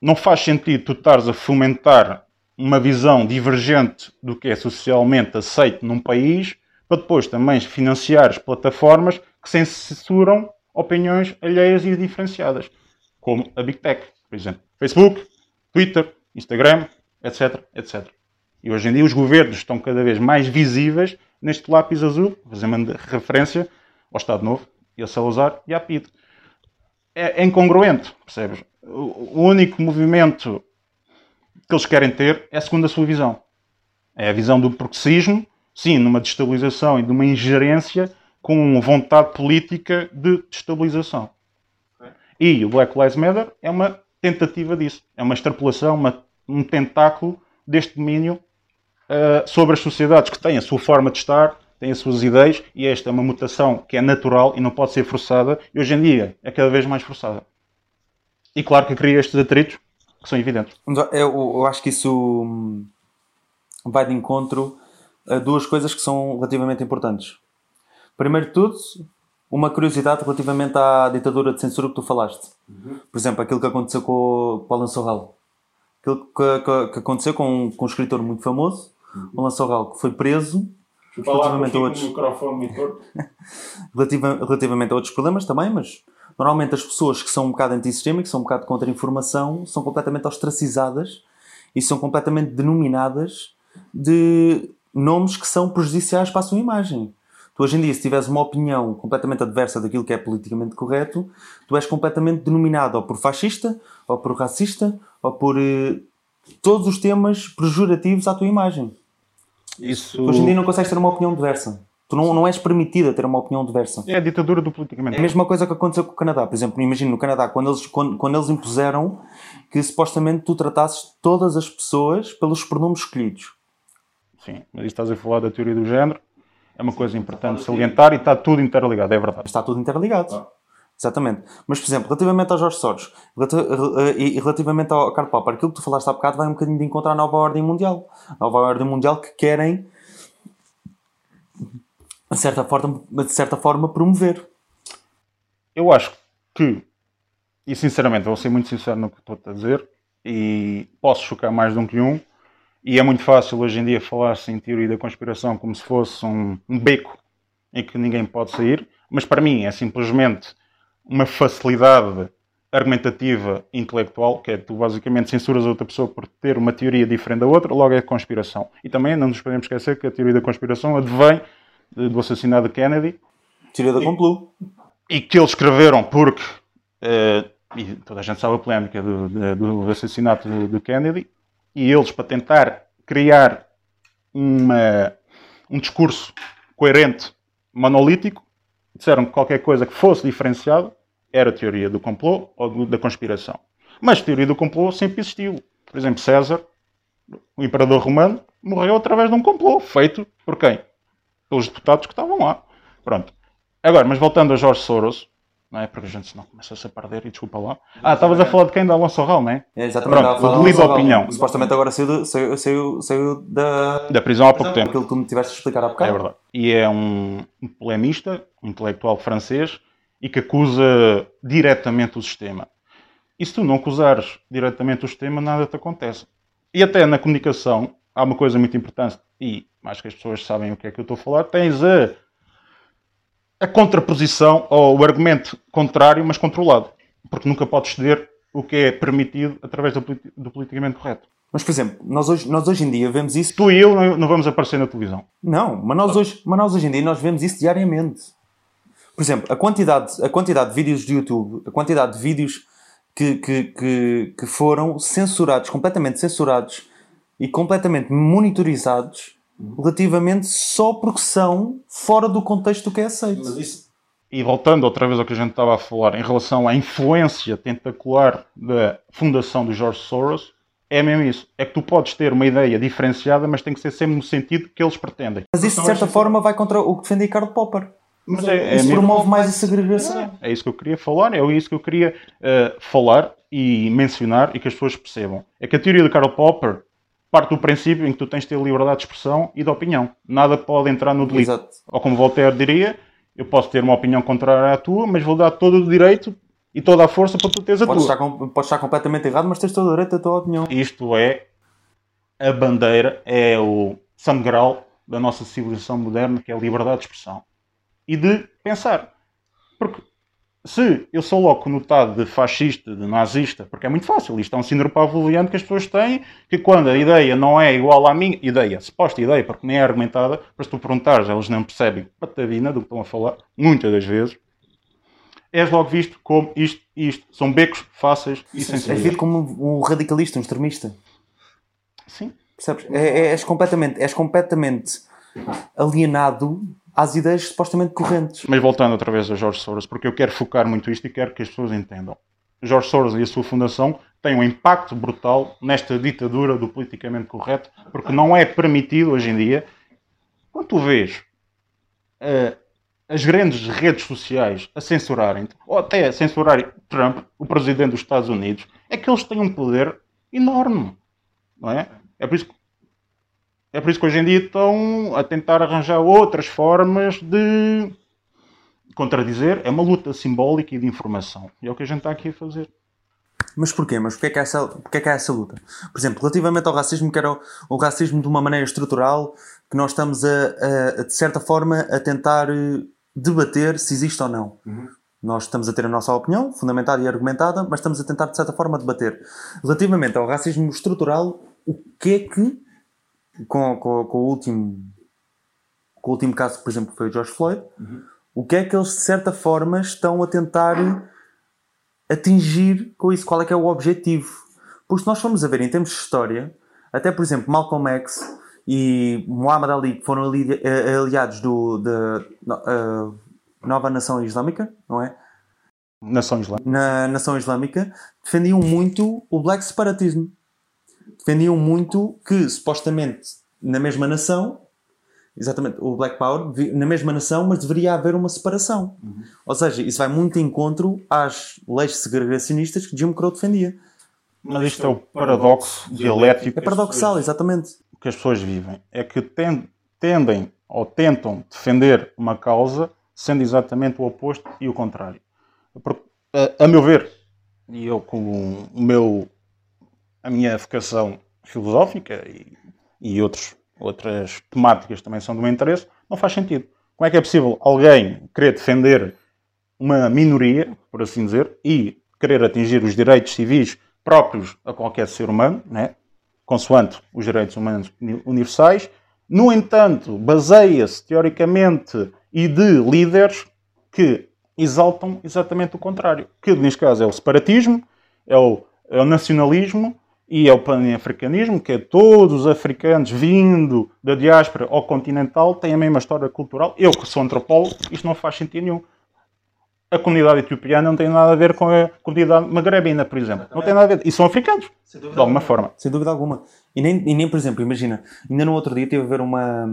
Não faz sentido tu estares a fomentar uma visão divergente do que é socialmente aceito num país para depois também financiar as plataformas que censuram opiniões alheias e diferenciadas, como a Big Tech, por exemplo. Facebook, Twitter, Instagram, etc, etc. E hoje em dia os governos estão cada vez mais visíveis neste lápis azul, fazendo referência ao Estado Novo, e a Salazar e à PID. É, é incongruente, percebes? O, único movimento que eles querem ter é segundo a sua visão. É a visão do progressismo, sim, numa destabilização e de uma ingerência com vontade política de destabilização. E o Black Lives Matter é uma tentativa disso. É uma extrapolação, uma- um tentáculo deste domínio uh, sobre as sociedades que têm a sua forma de estar, têm as suas ideias, e esta é uma mutação que é natural e não pode ser forçada, e hoje em dia é cada vez mais forçada. E claro que cria estes atritos que são evidentes. Eu, eu acho que isso hum, vai de encontro a duas coisas que são relativamente importantes. Primeiro de tudo, uma curiosidade relativamente à ditadura de censura que tu falaste. Por exemplo, aquilo que aconteceu com o, com o Alan Sorrell. Aquilo que, que- que aconteceu com, um- com um escritor muito famoso, o Alan Sorrell, que foi preso relativamente a outros, relativa- relativamente a outros problemas também, mas normalmente as pessoas que são um bocado antissistema que são um bocado contra a informação são completamente ostracizadas e são completamente denominadas de nomes que são prejudiciais para a sua imagem. Tu hoje em dia, se tiveres uma opinião completamente adversa daquilo que é politicamente correto, tu és completamente denominado ou por fascista, ou por racista, ou por eh, todos os temas pejorativos à tua imagem. Isso Tu hoje em dia não consegues ter uma opinião diversa. Tu não, não és permitida ter uma opinião diversa. é a ditadura do politicamente. É a mesma coisa que aconteceu com o Canadá. Por exemplo, imagino no Canadá, quando eles, quando, quando eles impuseram que supostamente tu tratasses todas as pessoas pelos pronomes escolhidos. Sim, mas isto estás a falar da teoria do género, é uma coisa importante salientar e está tudo interligado, é verdade. Está tudo interligado. Exatamente. Mas, por exemplo, relativamente ao Jorge Soros re- e relativamente ao Karl Popper, aquilo que tu falaste há bocado vai um bocadinho de encontro à nova ordem mundial. A nova ordem mundial que querem, de certa forma, de certa forma promover. Eu acho que, e sinceramente, vou ser muito sincero no que estou a dizer, e posso chocar mais de um que um, e é muito fácil hoje em dia falar-se em teoria da conspiração como se fosse um, um beco em que ninguém pode sair, mas para mim é simplesmente uma facilidade argumentativa intelectual, que é tu basicamente censuras a outra pessoa por ter uma teoria diferente da outra, logo é conspiração. E também não nos podemos esquecer que a teoria da conspiração advém do assassinato de Kennedy Teoria da complô. e que eles escreveram porque eh, e toda a gente sabe a polémica do, do assassinato de, de Kennedy e eles para tentar criar uma, um discurso coerente monolítico disseram que qualquer coisa que fosse diferenciado era teoria do complô ou da conspiração. Mas teoria do complô sempre existiu. Por exemplo César o imperador romano morreu através de um complô feito por quem? pelos deputados que estavam lá. Pronto. Agora, mas voltando a Jorge Soros, não é? Porque a gente senão começa-se a perder e desculpa lá. Ah, estavas a falar de quem? Da Alonso Raul, não é? É, exatamente. Pronto, o de opinião. Que Supostamente agora saiu, de- saiu, saiu, saiu da. Da prisão há pouco tempo. Aquilo que tu me tiveste a explicar há bocado. É verdade. E é um, um polemista, um intelectual francês, e que acusa diretamente o sistema. E se tu não acusares diretamente o sistema, nada te acontece. E até na comunicação, há uma coisa muito importante, e acho que as pessoas sabem o que é que eu estou a falar, tens a, a contraposição ou o argumento contrário, mas controlado. Porque nunca podes ceder o que é permitido através do, politi- do politicamente correto. Mas, por exemplo, nós hoje, nós hoje em dia vemos isso. Tu e eu não, não vamos aparecer na televisão. Não, mas nós, hoje, mas nós hoje em dia nós vemos isso diariamente. Por exemplo, a quantidade, a quantidade de vídeos de YouTube, a quantidade de vídeos que, que, que, que foram censurados, completamente censurados e completamente monitorizados relativamente só porque são fora do contexto do que é aceito. E voltando outra vez ao que a gente estava a falar em relação à influência tentacular da fundação do George Soros, é mesmo isso. É que tu podes ter uma ideia diferenciada, mas tem que ser sempre no sentido que eles pretendem. Mas isso, de certa forma, vai contra o que defendia Karl Popper. Mas é, é Isso mesmo- promove mais a segregação. É isso que eu queria falar, é isso que eu queria eh, falar e mencionar e que as pessoas percebam. É que a teoria de Karl Popper parte do princípio em que tu tens de ter liberdade de expressão e de opinião. Nada pode entrar no delito. Exato. Ou como Voltaire diria, eu posso ter uma opinião contrária à tua, mas vou dar todo o direito e toda a força para tu teres a Podes tua. estar, podes estar completamente errado, mas tens todo o direito à tua opinião. Isto é a bandeira, é o sangue grau da nossa civilização moderna, que é a liberdade de expressão. E de pensar. Porque se eu sou logo conotado de fascista, de nazista, porque é muito fácil, isto é um síndrome pavloviano que as pessoas têm, que quando a ideia não é igual à minha ideia, suposta ideia, porque nem é argumentada, para se tu perguntares, eles não percebem patavina do que estão a falar, muitas das vezes, és logo visto como isto e isto. São becos fáceis e És sensíveis. visto como um radicalista, um extremista. Sim. Percebes? É, é- és, completamente, és completamente alienado às ideias supostamente correntes. Mas voltando outra vez a Jorge Soros, porque eu quero focar muito isto e quero que as pessoas entendam. Jorge Soros e a sua fundação têm um impacto brutal nesta ditadura do politicamente correto, porque não é permitido hoje em dia, quando tu vês eh, as grandes redes sociais a censurarem ou até a censurarem Trump, o presidente dos Estados Unidos, é que eles têm um poder enorme, não é? É por isso que é por isso que hoje em dia estão a tentar arranjar outras formas de contradizer. É uma luta simbólica e de informação. E é o que a gente está aqui a fazer. Mas porquê? Mas porquê que, há essa, porquê que há essa luta? Por exemplo, relativamente ao racismo, que era o, o racismo de uma maneira estrutural, que nós estamos a, a- a, de certa forma a tentar eh, debater se existe ou não. Nós estamos a ter a nossa opinião, fundamentada e argumentada, mas estamos a tentar, de certa forma, debater. Relativamente ao racismo estrutural, o que é que, com, com, com o último com o último caso, por exemplo, foi o George Floyd, o que é que eles, de certa forma, estão a tentar atingir com isso? Qual é que é o objetivo? Porque se nós formos a ver em termos de história, até por exemplo Malcolm X e Muhammad Ali, que foram ali- eh, aliados do, da no- eh, nova nação islâmica, não é? Nação Islâmica. Na nação islâmica, defendiam muito o black separatismo. Defendiam muito que, supostamente, na mesma nação, exatamente, o Black Power, na mesma nação, mas deveria haver uma separação. Ou seja, isso vai muito de encontro às leis segregacionistas que Jim Crow defendia. Mas isto é o paradoxo dialético É paradoxal, exatamente. que as pessoas vivem. É que ten- tendem ou tentam defender uma causa sendo exatamente o oposto e o contrário. Porque, a, a meu ver, e eu com o meu, a minha vocação filosófica e, e outros, outras temáticas também são do meu interesse, não faz sentido. Como é que é possível alguém querer defender uma minoria, por assim dizer, e querer atingir os direitos civis próprios a qualquer ser humano, né? consoante os direitos humanos uni- universais. No entanto, baseia-se teoricamente e de líderes que exaltam exatamente o contrário, que neste caso é o separatismo, é o, é o nacionalismo e é o pan-africanismo, que é todos os africanos vindo da diáspora ao continental têm a mesma história cultural. Eu que sou antropólogo, isto não faz sentido nenhum. A comunidade etiopiana não tem nada a ver com a comunidade magrebina, por exemplo. Não tem nada a ver. E são africanos, de alguma forma. Sem dúvida alguma. E nem, e nem, por exemplo, imagina, ainda no outro dia teve a ver uma,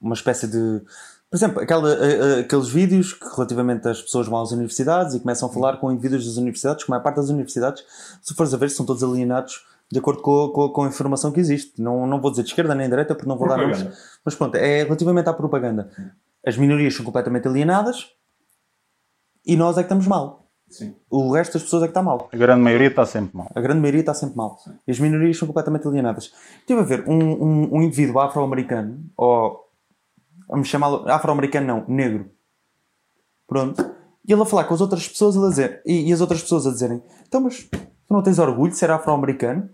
uma espécie de. Por exemplo, aquela, aqueles vídeos que relativamente as pessoas vão às universidades e começam a falar com indivíduos das universidades, que a maior parte das universidades, se fores a ver, são todos alienados de acordo com, com, com a informação que existe. Não, não vou dizer de esquerda nem de direita porque não vou dar Propaganda. nomes. Mas pronto, é relativamente à propaganda. As minorias são completamente alienadas e nós é que estamos mal. Sim. O resto das pessoas é que está mal. A grande maioria está sempre mal. A grande maioria está sempre mal. E as minorias são completamente alienadas. Estive a ver um, um, um indivíduo afro-americano, ou vamos chamá-lo afro-americano, não, negro. Pronto. E ele a falar com as outras pessoas a dizer, e, e as outras pessoas a dizerem: Então, mas tu não tens orgulho de ser afro-americano?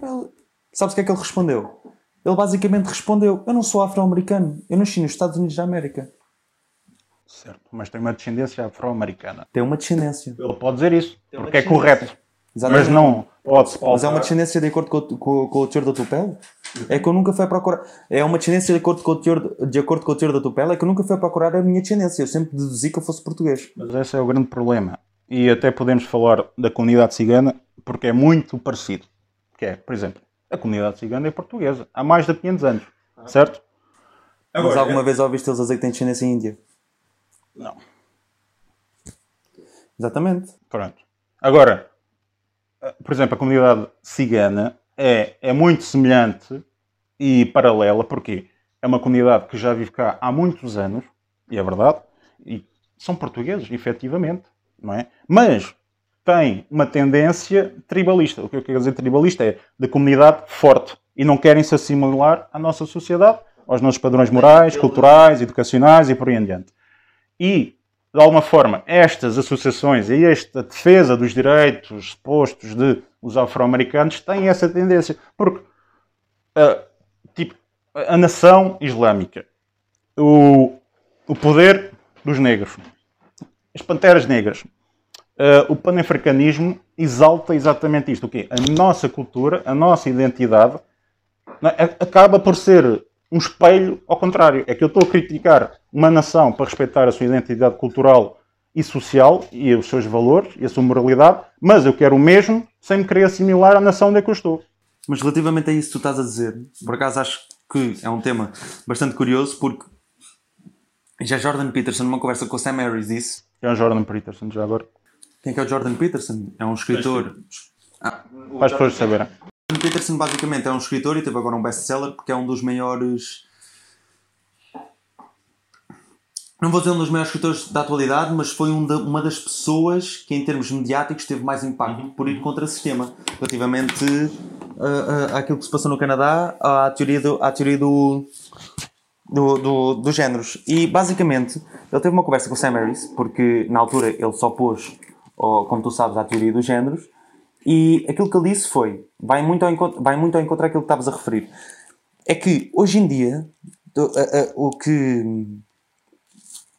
Ele- Sabes o que é que ele respondeu? Ele basicamente respondeu: Eu não sou afro-americano, eu nasci nos Estados Unidos da América. Certo. Mas tem uma descendência afro-americana. Tem uma descendência. Ele pode dizer isso, uma porque é correto. Exatamente. Mas não pode-se Mas é uma descendência de acordo com, o- com, com o teor da tua pele? É que eu nunca fui a procurar. É uma descendência de acordo, com o teor, de acordo com o teor da tua pele? É que eu nunca fui a procurar a minha descendência. Eu sempre deduzi que eu fosse português. Mas esse é o grande problema. E até podemos falar da comunidade cigana, porque é muito parecido. Que é, por exemplo, a comunidade cigana é portuguesa. Há mais de 500 anos. Certo? Mas alguma vez ouviste eles a dizer que têm descendência índia? Não. Exatamente. Pronto. Agora, por exemplo, a comunidade cigana é, é muito semelhante e paralela, porque é uma comunidade que já vive cá há muitos anos, e é verdade, e são portugueses, efetivamente, não é? Mas tem uma tendência tribalista. O que eu quero dizer tribalista é de comunidade forte e não querem se assimilar à nossa sociedade, aos nossos padrões morais, culturais, educacionais e por aí em diante. E, de alguma forma, estas associações e esta defesa dos direitos supostos de os afro-americanos têm essa tendência. Porque, ah, tipo, a nação islâmica, o, o poder dos negros, as panteras negras, ah, o panafricanismo exalta exatamente isto. O quê? A nossa cultura, a nossa identidade, é? acaba por ser um espelho ao contrário. É que eu estou a criticar uma nação para respeitar a sua identidade cultural e social e os seus valores e a sua moralidade, mas eu quero o mesmo sem me querer assimilar à nação onde é que eu estou. Mas relativamente a isso que tu estás a dizer, por acaso acho que é um tema bastante curioso, porque já Jordan Peterson, numa conversa com o Sam Harris, disse. É o Jordan Peterson já agora. Quem é que é o Jordan Peterson? É um escritor. Ah, as pessoas saberem. Jordan Peterson basicamente é um escritor e teve agora um best-seller porque é um dos maiores. Não vou dizer um dos maiores escritores da atualidade, mas foi um da- uma das pessoas que, em termos mediáticos, teve mais impacto por ir contra o sistema, relativamente ah, ah, àquilo que se passou no Canadá, à teoria do, à teoria do, do, do- dos géneros. E basicamente, ele teve uma conversa com o Sam Harris, porque na altura ele só pôs, ó, como tu sabes, à teoria dos géneros, e aquilo que ele disse foi: vai muito ao encontro, vai muito ao encontro àquilo que estavas a referir. É que hoje em dia, do- a- a- o que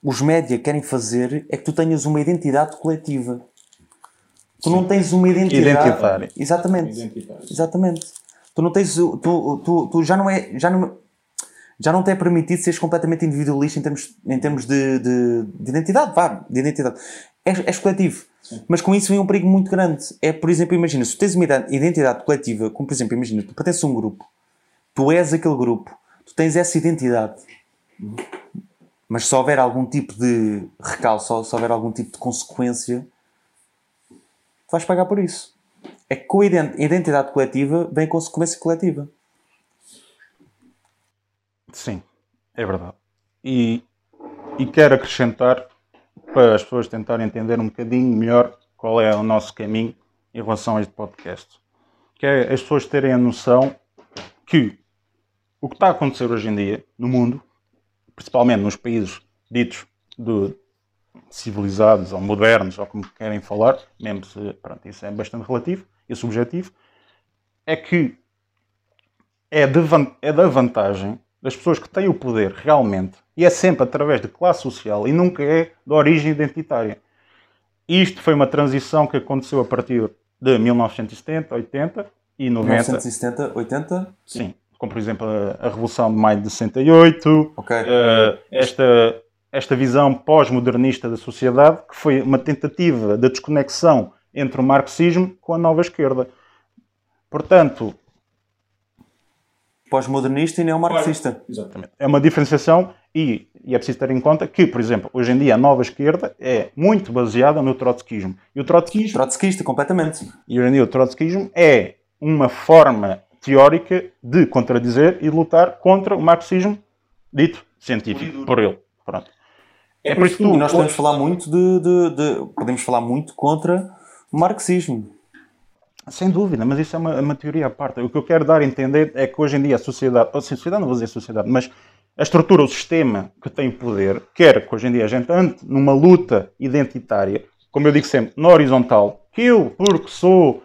os média querem fazer é que tu tenhas uma identidade coletiva. Tu não tens uma identidade. Identitária. Exatamente. Exatamente. Tu não tens. Tu, tu, tu já não é. Já não, já não te é permitido seres completamente individualista em termos, em termos de, de, de identidade, vá, de identidade. És, és coletivo. Mas com isso vem um perigo muito grande. É, por exemplo, imagina, se tu tens uma ida- identidade coletiva, como por exemplo, imagina, tu pertences a um grupo, tu és aquele grupo, tu tens essa identidade. Mas se houver algum tipo de recalço, se houver algum tipo de consequência, tu vais pagar por isso. É que com a ident- identidade coletiva vem consequência coletiva. Sim, é verdade. E, e quero acrescentar para as pessoas tentarem entender um bocadinho melhor qual é o nosso caminho em relação a este podcast. Que é as pessoas terem a noção que o que está a acontecer hoje em dia no mundo, principalmente nos países ditos do civilizados ou modernos, ou como querem falar, mesmo se pronto, isso é bastante relativo e subjetivo, é que é, de é da vantagem das pessoas que têm o poder realmente, e é sempre através de classe social e nunca é de origem identitária. Isto foi uma transição que aconteceu a partir de 1970, 80 e 90. 1970, 80? Sim, como por exemplo a, a Revolução de Maio de 68, Ok. eh, esta, esta visão pós-modernista da sociedade, que foi uma tentativa de desconexão entre o marxismo com a nova esquerda. Portanto, Pós-modernista e neomarxista. Exatamente. É uma diferenciação e, e é preciso ter em conta que, por exemplo, hoje em dia a nova esquerda é muito baseada no trotskismo. E o trotskismo, Trotskista, completamente. e hoje em dia o trotskismo é uma forma teórica de contradizer e lutar contra o marxismo dito científico por ele. Pronto. É por isso que E tu, nós podemos falar muito de, de- de- Podemos falar muito contra o marxismo. Sem dúvida, mas isso é uma, uma teoria à parte. O que eu quero dar a entender é que hoje em dia a sociedade, ou seja, a sociedade não vou dizer sociedade, mas a estrutura, o sistema que tem poder, quer que hoje em dia a gente ande numa luta identitária, como eu digo sempre, na horizontal, que eu, porque sou,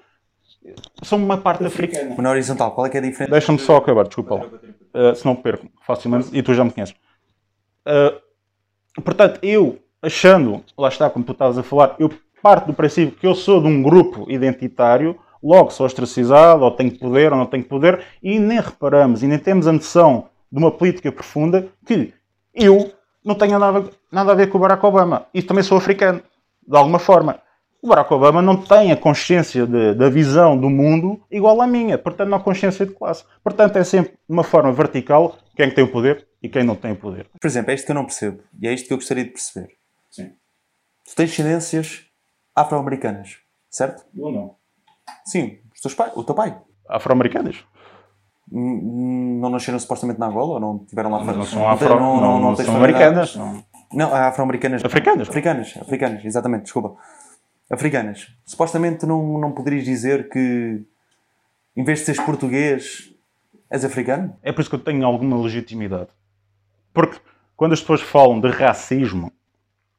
sou uma parte africana. Na horizontal, qual é que é a diferença? Deixa-me só acabar, desculpa lá. Uh, se não perco facilmente, e tu já me conheces. Uh, portanto, eu, achando, lá está, como tu estavas a falar, eu parto do princípio que eu sou de um grupo identitário, logo sou ostracizado, ou tenho poder, ou não tenho poder, e nem reparamos, e nem temos a noção de uma política profunda que eu não tenho nada, nada a ver com o Barack Obama. E também sou africano, de alguma forma. O Barack Obama não tem a consciência de- da visão do mundo igual à minha, portanto, não há consciência de classe. Portanto, é sempre de uma forma vertical quem que tem o poder e quem não tem o poder. Por exemplo, é isto que eu não percebo. E é isto que eu gostaria de perceber. Sim. Tu tens descendências afro-americanas, certo? Ou não? Sim. Os teus pai, o teu pai. Afro-americanos? Hum, Não nasceram supostamente na Angola ou não tiveram lá Não são afro, não, não tens são americanas. Não, é afro-americanas. Africanas. Africanas, africanas, exatamente, desculpa. Africanas. Supostamente não, não poderias dizer que, em vez de seres português, és africano? É por isso que eu tenho alguma legitimidade. Porque quando as pessoas falam de racismo,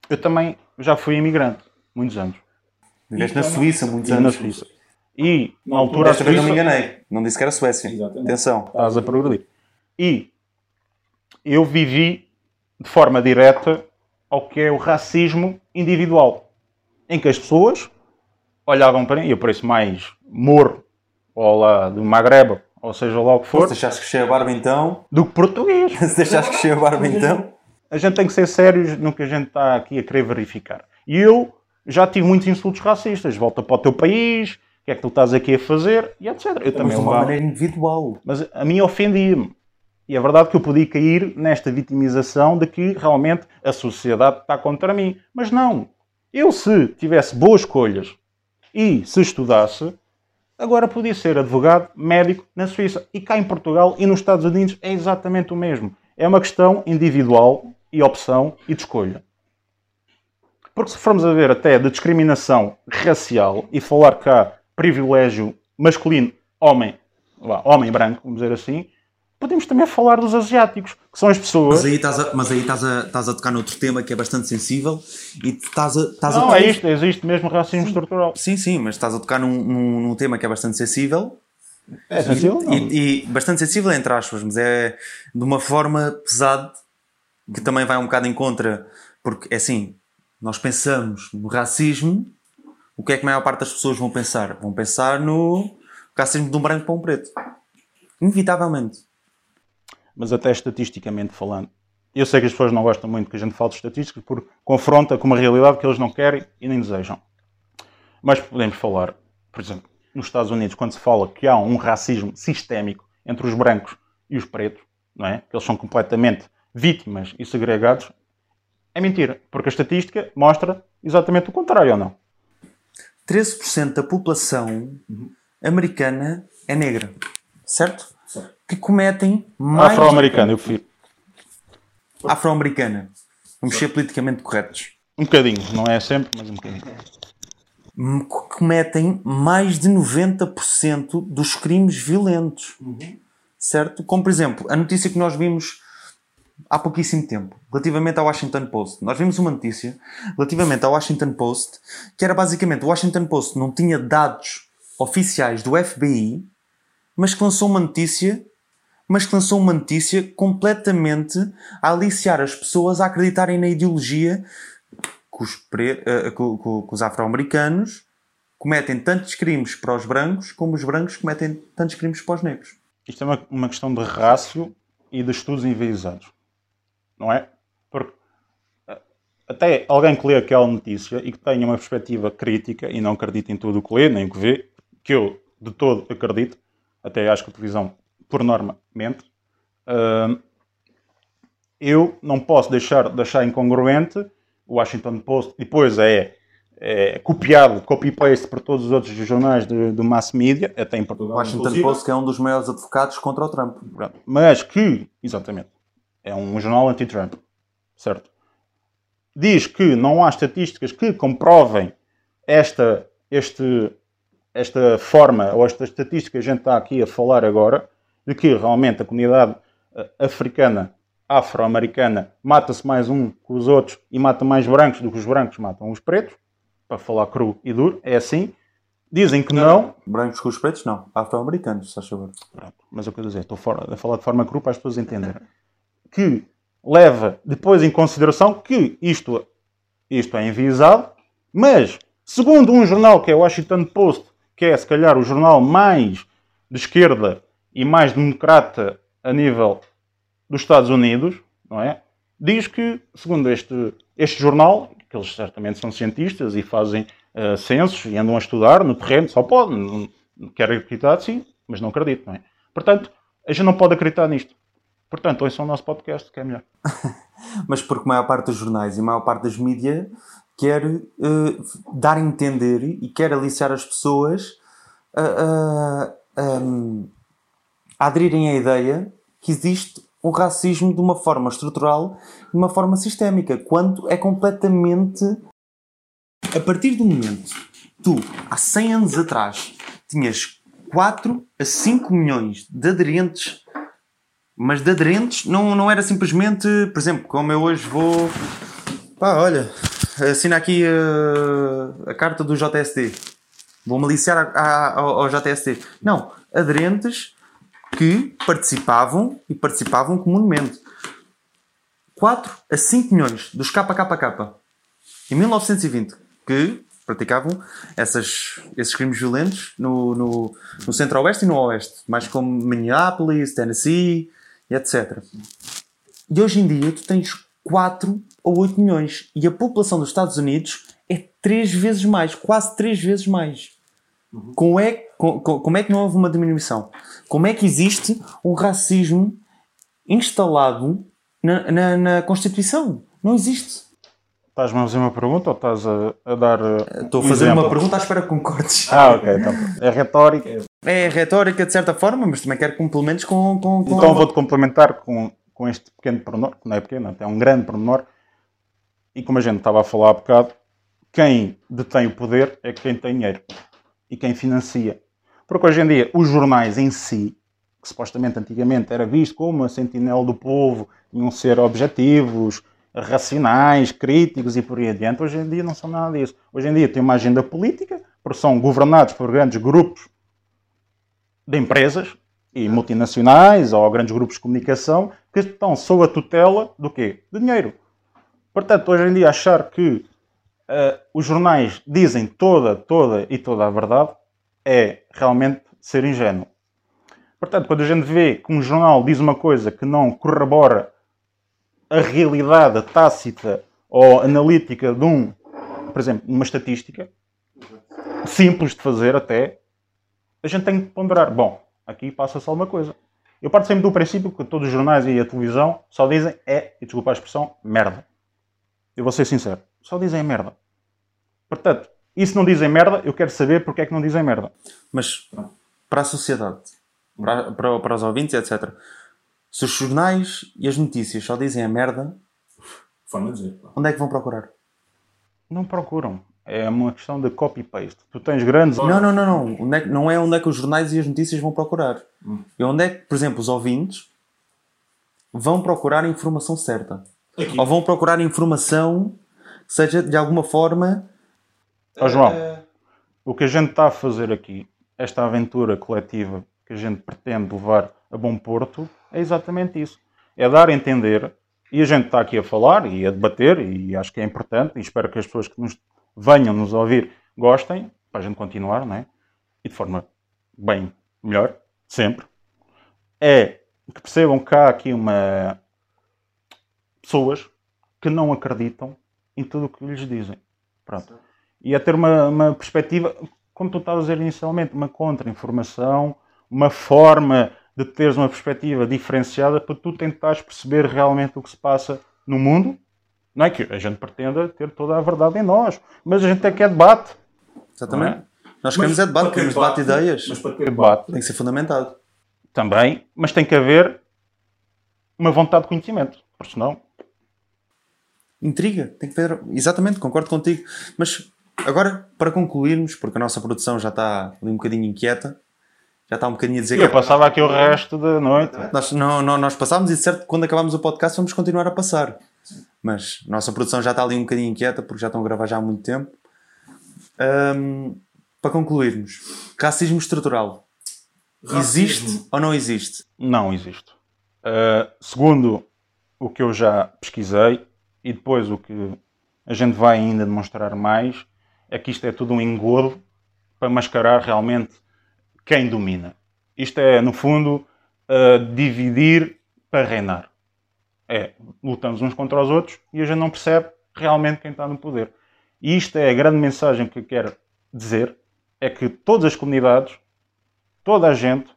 eu também já fui imigrante, muitos anos. Viveste na Suíça muitos E na anos. Suíça. E na altura Desta vez não me enganei. Não disse que era Suécia. Atenção. Estás a progredir. E eu vivi de forma direta ao que é o racismo individual, em que as pessoas olhavam para mim, e eu pareço mais moro, ou lá do Magreba, ou seja lá o que Se for, deixaste crescer a barba então, do que português. se deixaste crescer a barba então, A gente tem que ser sérios no que a gente está aqui a querer verificar. E eu já tive muitos insultos racistas. Volta para o teu país, que é que tu estás aqui a fazer, e etc. Eu mas também de uma levava. maneira individual. Mas a mim ofendia-me. E é verdade que eu podia cair nesta vitimização de que realmente a sociedade está contra mim. Mas não. Eu, se tivesse boas escolhas e se estudasse, agora podia ser advogado, médico na Suíça. E cá em Portugal e nos Estados Unidos é exatamente o mesmo. É uma questão individual e opção e de escolha. Porque se formos a ver até de discriminação racial e falar cá privilégio masculino, homem, vá, homem branco, vamos dizer assim, podemos também falar dos asiáticos, que são as pessoas. Mas aí estás a, mas aí estás a, estás a tocar noutro tema que é bastante sensível e estás a, estás a Não, tocar- é isto, existe mesmo racismo estrutural. Sim, sim, mas estás a tocar num, num, num tema que é bastante sensível É sensível? Não. e, e bastante sensível entre aspas, mas é de uma forma pesada que também vai um bocado em contra, porque é assim, nós pensamos no racismo, o que é que a maior parte das pessoas vão pensar? Vão pensar no racismo de um branco para um preto. Inevitavelmente. Mas até estatisticamente falando, eu sei que as pessoas não gostam muito que a gente fale de estatísticas porque confronta com uma realidade que eles não querem e nem desejam. Mas podemos falar, por exemplo, nos Estados Unidos, quando se fala que há um racismo sistémico entre os brancos e os pretos, não é? Que eles são completamente vítimas e segregados, é mentira, porque a estatística mostra exatamente o contrário, ou não? 13% da população americana é negra, certo? Que cometem mais Afro-americano, eu prefiro. afro-americana. Vamos ser politicamente corretos. Um bocadinho, não é sempre, mas um bocadinho. Cometem mais de 90% dos crimes violentos. Certo? Como, por exemplo, a notícia que nós vimos há pouquíssimo tempo, relativamente ao Washington Post. Nós vimos uma notícia relativamente ao Washington Post, que era basicamente o Washington Post não tinha dados oficiais do FBI, mas que lançou uma notícia, mas que lançou uma notícia completamente a aliciar as pessoas a acreditarem na ideologia que os, pre- eh, os afro-americanos cometem tantos crimes para os brancos como os brancos cometem tantos crimes para os negros. Isto é uma, uma questão de rácio e de estudos enviesados. Não é? Porque eh, até alguém que lê aquela notícia e que tenha uma perspectiva crítica e não acredita em tudo o que lê, nem o que vê, que eu de todo acredito, até acho que a televisão, por norma, mente, hum, eu não posso deixar de achar incongruente o Washington Post, depois é, é copiado, copy-paste por todos os outros jornais do mass media, até em O Portugal. Washington inclusive. Post que é um dos maiores advogados contra o Trump. Mas que, exatamente, é um jornal anti-Trump, certo? Diz que não há estatísticas que comprovem esta, este, esta forma ou esta estatística que a gente está aqui a falar agora, de que realmente a comunidade eh, africana, afro-americana, mata-se mais um que os outros e mata mais brancos do que os brancos matam os pretos, para falar cru e duro, é assim. Dizem que não, Brancos com os pretos, não. Afro-americanos, se faz favor. Pronto, mas é o que eu estou a dizer, estou a falar de forma crua para as pessoas entenderem. Que leva depois em consideração que isto, isto é enviesado, mas, segundo um jornal que é o Washington Post, que é se calhar o jornal mais de esquerda e mais democrata a nível dos Estados Unidos, não é? Diz que, segundo este, este jornal, que eles certamente são cientistas e fazem eh, censos e andam a estudar no terreno, só podem, não, não querem acreditar, sim, mas não acredito, não é? Portanto, a gente não pode acreditar nisto. Portanto, ouçam o nosso podcast, que é melhor. Mas porque a maior parte dos jornais e a maior parte das mídias quer eh, dar a entender e quer aliciar as pessoas a, a- a- a aderirem à ideia que existe um racismo de uma forma estrutural de uma forma sistémica, quando é completamente. A partir do momento tu, há 100 anos atrás, tinhas 4 a 5 milhões de aderentes mas de aderentes não, não era simplesmente, por exemplo, como eu hoje vou. Pá, olha, assina aqui uh, a carta do JST. Vou-me aliciar a- a- ao, ao JST. Não, aderentes que participavam e participavam comumente. 4 a 5 milhões dos KKK em 1920 que praticavam essas, esses crimes violentos no, no, no centro-oeste e no oeste, mais como Minneapolis, Tennessee e etc. E hoje em dia tu tens 4 ou 8 milhões e a população dos Estados Unidos é 3 vezes mais, quase 3 vezes mais. Como é, co- co- como é que não houve uma diminuição? Como é que existe um racismo instalado na, na, na Constituição? Não existe. Estás-me a fazer uma pergunta ou estás a, a dar. uh, Estou a um fazer exemplo? uma pergunta à espera que concordes. Ah, ok. Então, é retórica. É retórica de certa forma, mas também quero complementos com. com, com Então vou-te complementar com, com este pequeno pormenor, que não é pequeno, até é um grande pormenor. E como a gente estava a falar há bocado, quem detém o poder é quem tem dinheiro e quem financia. Porque hoje em dia os jornais em si, que supostamente antigamente era visto como a sentinela do povo, iam ser objetivos, racionais, críticos e por aí adiante, hoje em dia não são nada disso. Hoje em dia tem uma agenda política, porque são governados por grandes grupos de empresas e multinacionais ou grandes grupos de comunicação que estão sob a tutela do quê? De dinheiro. Portanto, hoje em dia achar que eh, os jornais dizem toda, toda e toda a verdade é realmente ser ingênuo. Portanto, quando a gente vê que um jornal diz uma coisa que não corrobora a realidade tácita ou analítica de um, por exemplo, uma estatística, simples de fazer até, a gente tem que ponderar. Bom, aqui passa só uma coisa. Eu parto sempre do princípio que todos os jornais e a televisão só dizem é, e desculpa a expressão, merda. Eu vou ser sincero, só dizem merda. Portanto, e se não dizem merda, eu quero saber porque é que não dizem merda. Mas para a sociedade, para, para, para os ouvintes, etc. Se os jornais e as notícias só dizem a merda, dizer. onde é que vão procurar? Não procuram. É uma questão de copy-paste. Tu tens grandes. Não, não, não, não. Onde é que- não é onde é que os jornais e as notícias vão procurar. É onde é que, por exemplo, os ouvintes vão procurar a informação certa. Aqui. Ou vão procurar informação que seja de alguma forma. Ó João, eh, o que a gente está a fazer aqui, esta aventura coletiva que a gente pretende levar a bom porto, é exatamente isso. É dar a entender, e a gente está aqui a falar e a debater, e acho que é importante, e espero que as pessoas que nos venham nos ouvir gostem, para a gente continuar, não é? E de forma bem melhor, sempre. É que percebam que há aqui uma pessoas que não acreditam em tudo o que lhes dizem. Pronto. E é ter uma, uma perspectiva, como tu estavas a dizer inicialmente, uma contra-informação, uma forma de teres uma perspectiva diferenciada para tu tentares perceber realmente o que se passa no mundo. Não é que a gente pretenda ter toda a verdade em nós, mas a gente é que é debate. Exatamente. Não Nós queremos é debate, queremos debate de ideias. Mas para ter Debate Tem que ser fundamentado. também, mas tem que haver uma vontade de conhecimento, porque senão Intriga, tem que ver. Exatamente, concordo contigo. Mas agora, para concluirmos, porque a nossa produção já está ali um bocadinho inquieta, já está um bocadinho a dizer eu que. passava aqui o resto da noite. Nós, não, não, nós passámos e de certo que quando acabarmos o podcast vamos continuar a passar. Mas a nossa produção já está ali um bocadinho inquieta porque já estão a gravar já há muito tempo. Ahm, para concluirmos, racismo estrutural existe Racismo. ou não existe? Não existe. Uh, segundo o que eu já pesquisei e depois o que a gente vai ainda demonstrar mais, é que isto é tudo um engodo para mascarar realmente quem domina. Isto é, no fundo, uh, dividir para reinar. É, lutamos uns contra os outros e a gente não percebe realmente quem está no poder. E isto é a grande mensagem que eu quero dizer, é que todas as comunidades, toda a gente,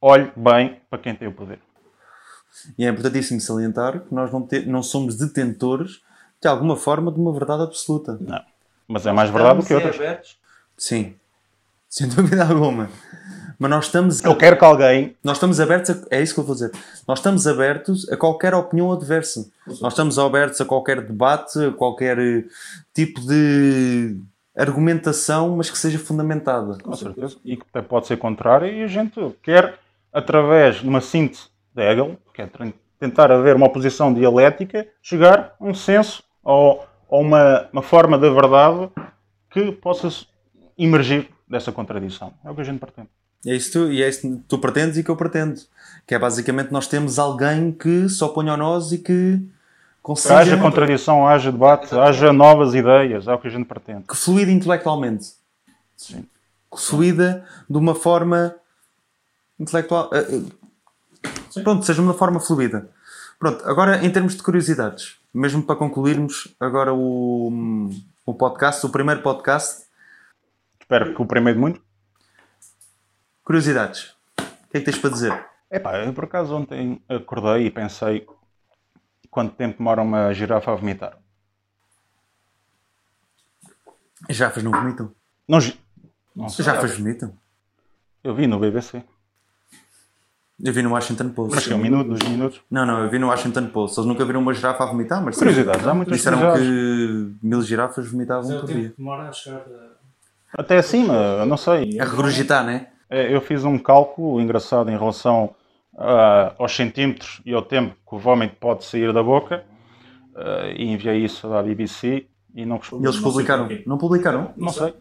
olhe bem para quem tem o poder. E é importantíssimo salientar que nós não, te- não somos detentores de alguma forma de uma verdade absoluta. Não. Mas é mais verdade do que outras. Sim, sem dúvida alguma. Mas nós estamos, Eu quero que alguém. nós estamos abertos a, é isso que eu vou dizer. Nós estamos abertos a qualquer opinião adversa. Nós estamos abertos a qualquer debate, a qualquer eh, tipo de argumentação, mas que seja fundamentada. Com certeza. E que até pode ser contrária. E a gente quer, através de uma síntese de Hegel, que é tentar haver uma oposição dialética, chegar a um senso ou a uma, uma forma da verdade que possa emergir dessa contradição. É o que a gente pretende. É isso que tu, e é isso que tu pretendes e que eu pretendo. Que é basicamente nós temos alguém que se opõe a nós e que consiga Haja contradição, haja debate, haja novas ideias. É o que a gente pretende. que fluida intelectualmente. Sim. Que fluida de uma forma intelectual. eh, eh, pronto, seja uma forma fluida. Pronto, agora em termos de curiosidades, mesmo para concluirmos agora o, o podcast, o primeiro podcast, Espero que o primeiro de muitos. Curiosidades. O que é que tens para dizer? Epá, eu por acaso ontem acordei e pensei quanto tempo demora uma girafa a vomitar. As girafas não vomitam? Não, não sei. Girafas vomitam? Eu vi no BBC. Eu vi no Washington Post. Mas que é um minuto, dois minutos. Não, não, eu vi no Washington Post. Eles nunca viram uma girafa a vomitar, mas Curiosidades, há muitas disseram curiosidades. que mil girafas vomitavam é por tempo dia. demora a chegar. Até acima, eu não sei. A regurgitar, né? É, Eu fiz um cálculo engraçado em relação ah, aos centímetros e ao tempo que o vómito pode sair da boca ah, e enviei isso à BBC e não E eles publicaram. Não publicaram? Não sei.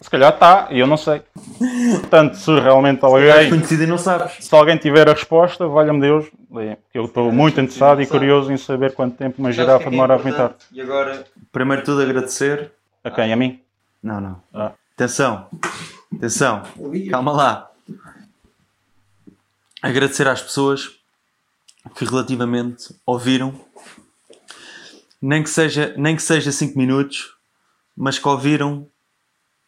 Se calhar está, e eu não sei. Portanto, se realmente És alguém, conhecido e não sabes. se alguém tiver a resposta, valha-me Deus. Porque eu estou muito interessado e curioso em saber quanto tempo uma girafa demora a vomitar. E agora, primeiro de tudo, agradecer. A quem? A mim? Não, não. Ah. Atenção. Atenção. Calma lá. Agradecer às pessoas que relativamente ouviram, nem que seja, nem que seja 5 minutos, mas que ouviram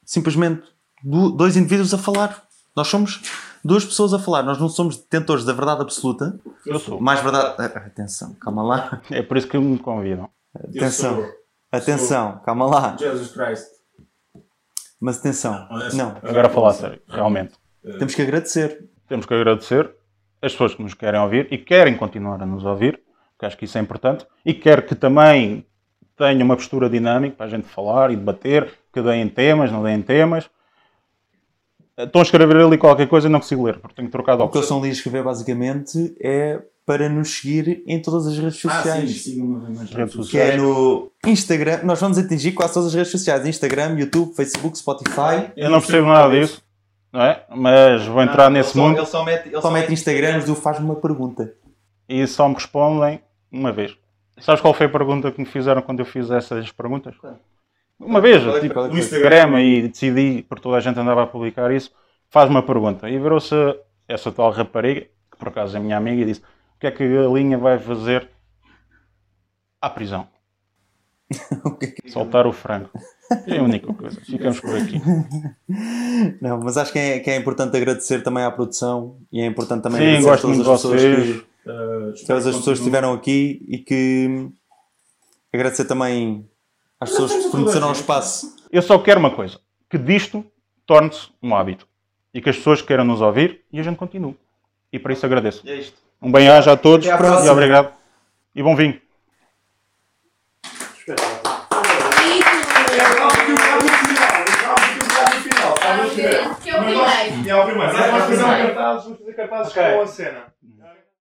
simplesmente dois indivíduos a falar. Nós somos duas pessoas a falar, nós não somos detentores da verdade absoluta. Eu sou. Mais verdade. Ah, Atenção, calma lá. É por isso que me convidam. Atenção. sou- Atenção, calma lá. Jesus Christ. Mas atenção. Não, Agora a falar a sério, realmente. temos que agradecer. Temos que agradecer as pessoas que nos querem ouvir e querem continuar a nos ouvir, porque acho que isso é importante, e quero que também tenha uma postura dinâmica para a gente falar e debater, que deem temas, não deem temas. Estão a escrever ali qualquer coisa e não consigo ler, porque tenho trocado O que o óculos. São Luís escrever basicamente é para nos seguir em todas as redes Ah, sim, sociais. sigam-me nas redes Redes que sociais. é no Instagram. Nós vamos atingir quase todas as redes sociais: Instagram, YouTube, Facebook, Spotify. Eu não percebo nada disso, não é? Mas vou entrar nesse mundo Ele só mete, ele só mete Instagrams do faz-me uma pergunta. e só me respondem uma vez. Sabes qual foi a pergunta que me fizeram quando eu fiz essas perguntas? Uma vez, Qual é- tipo, é No foi? Instagram. E decidi, porque toda a gente andava a publicar isso, faz uma pergunta. E virou-se essa tal rapariga, que por acaso é minha amiga, e disse: que é que a linha vai fazer à prisão? Soltar o frango. É a única coisa. Ficamos por aqui. Não, mas acho que é, que é importante agradecer também à produção e é importante também Sim, agradecer a gosto todas as pessoas vocês. que, Uh, todas as pessoas que estiveram aqui e que agradecer também às pessoas que forneceram o a espaço. Eu só quero uma coisa: que disto torne-se um hábito. E que as pessoas queiram nos ouvir e a gente continue. E para isso agradeço. É isto. Um bem-aja a todos e obrigado. E bom vinho. Que é o primeiro. É o primeiro. Vamos fazer um cartaz, vamos fazer cartazes com a cena.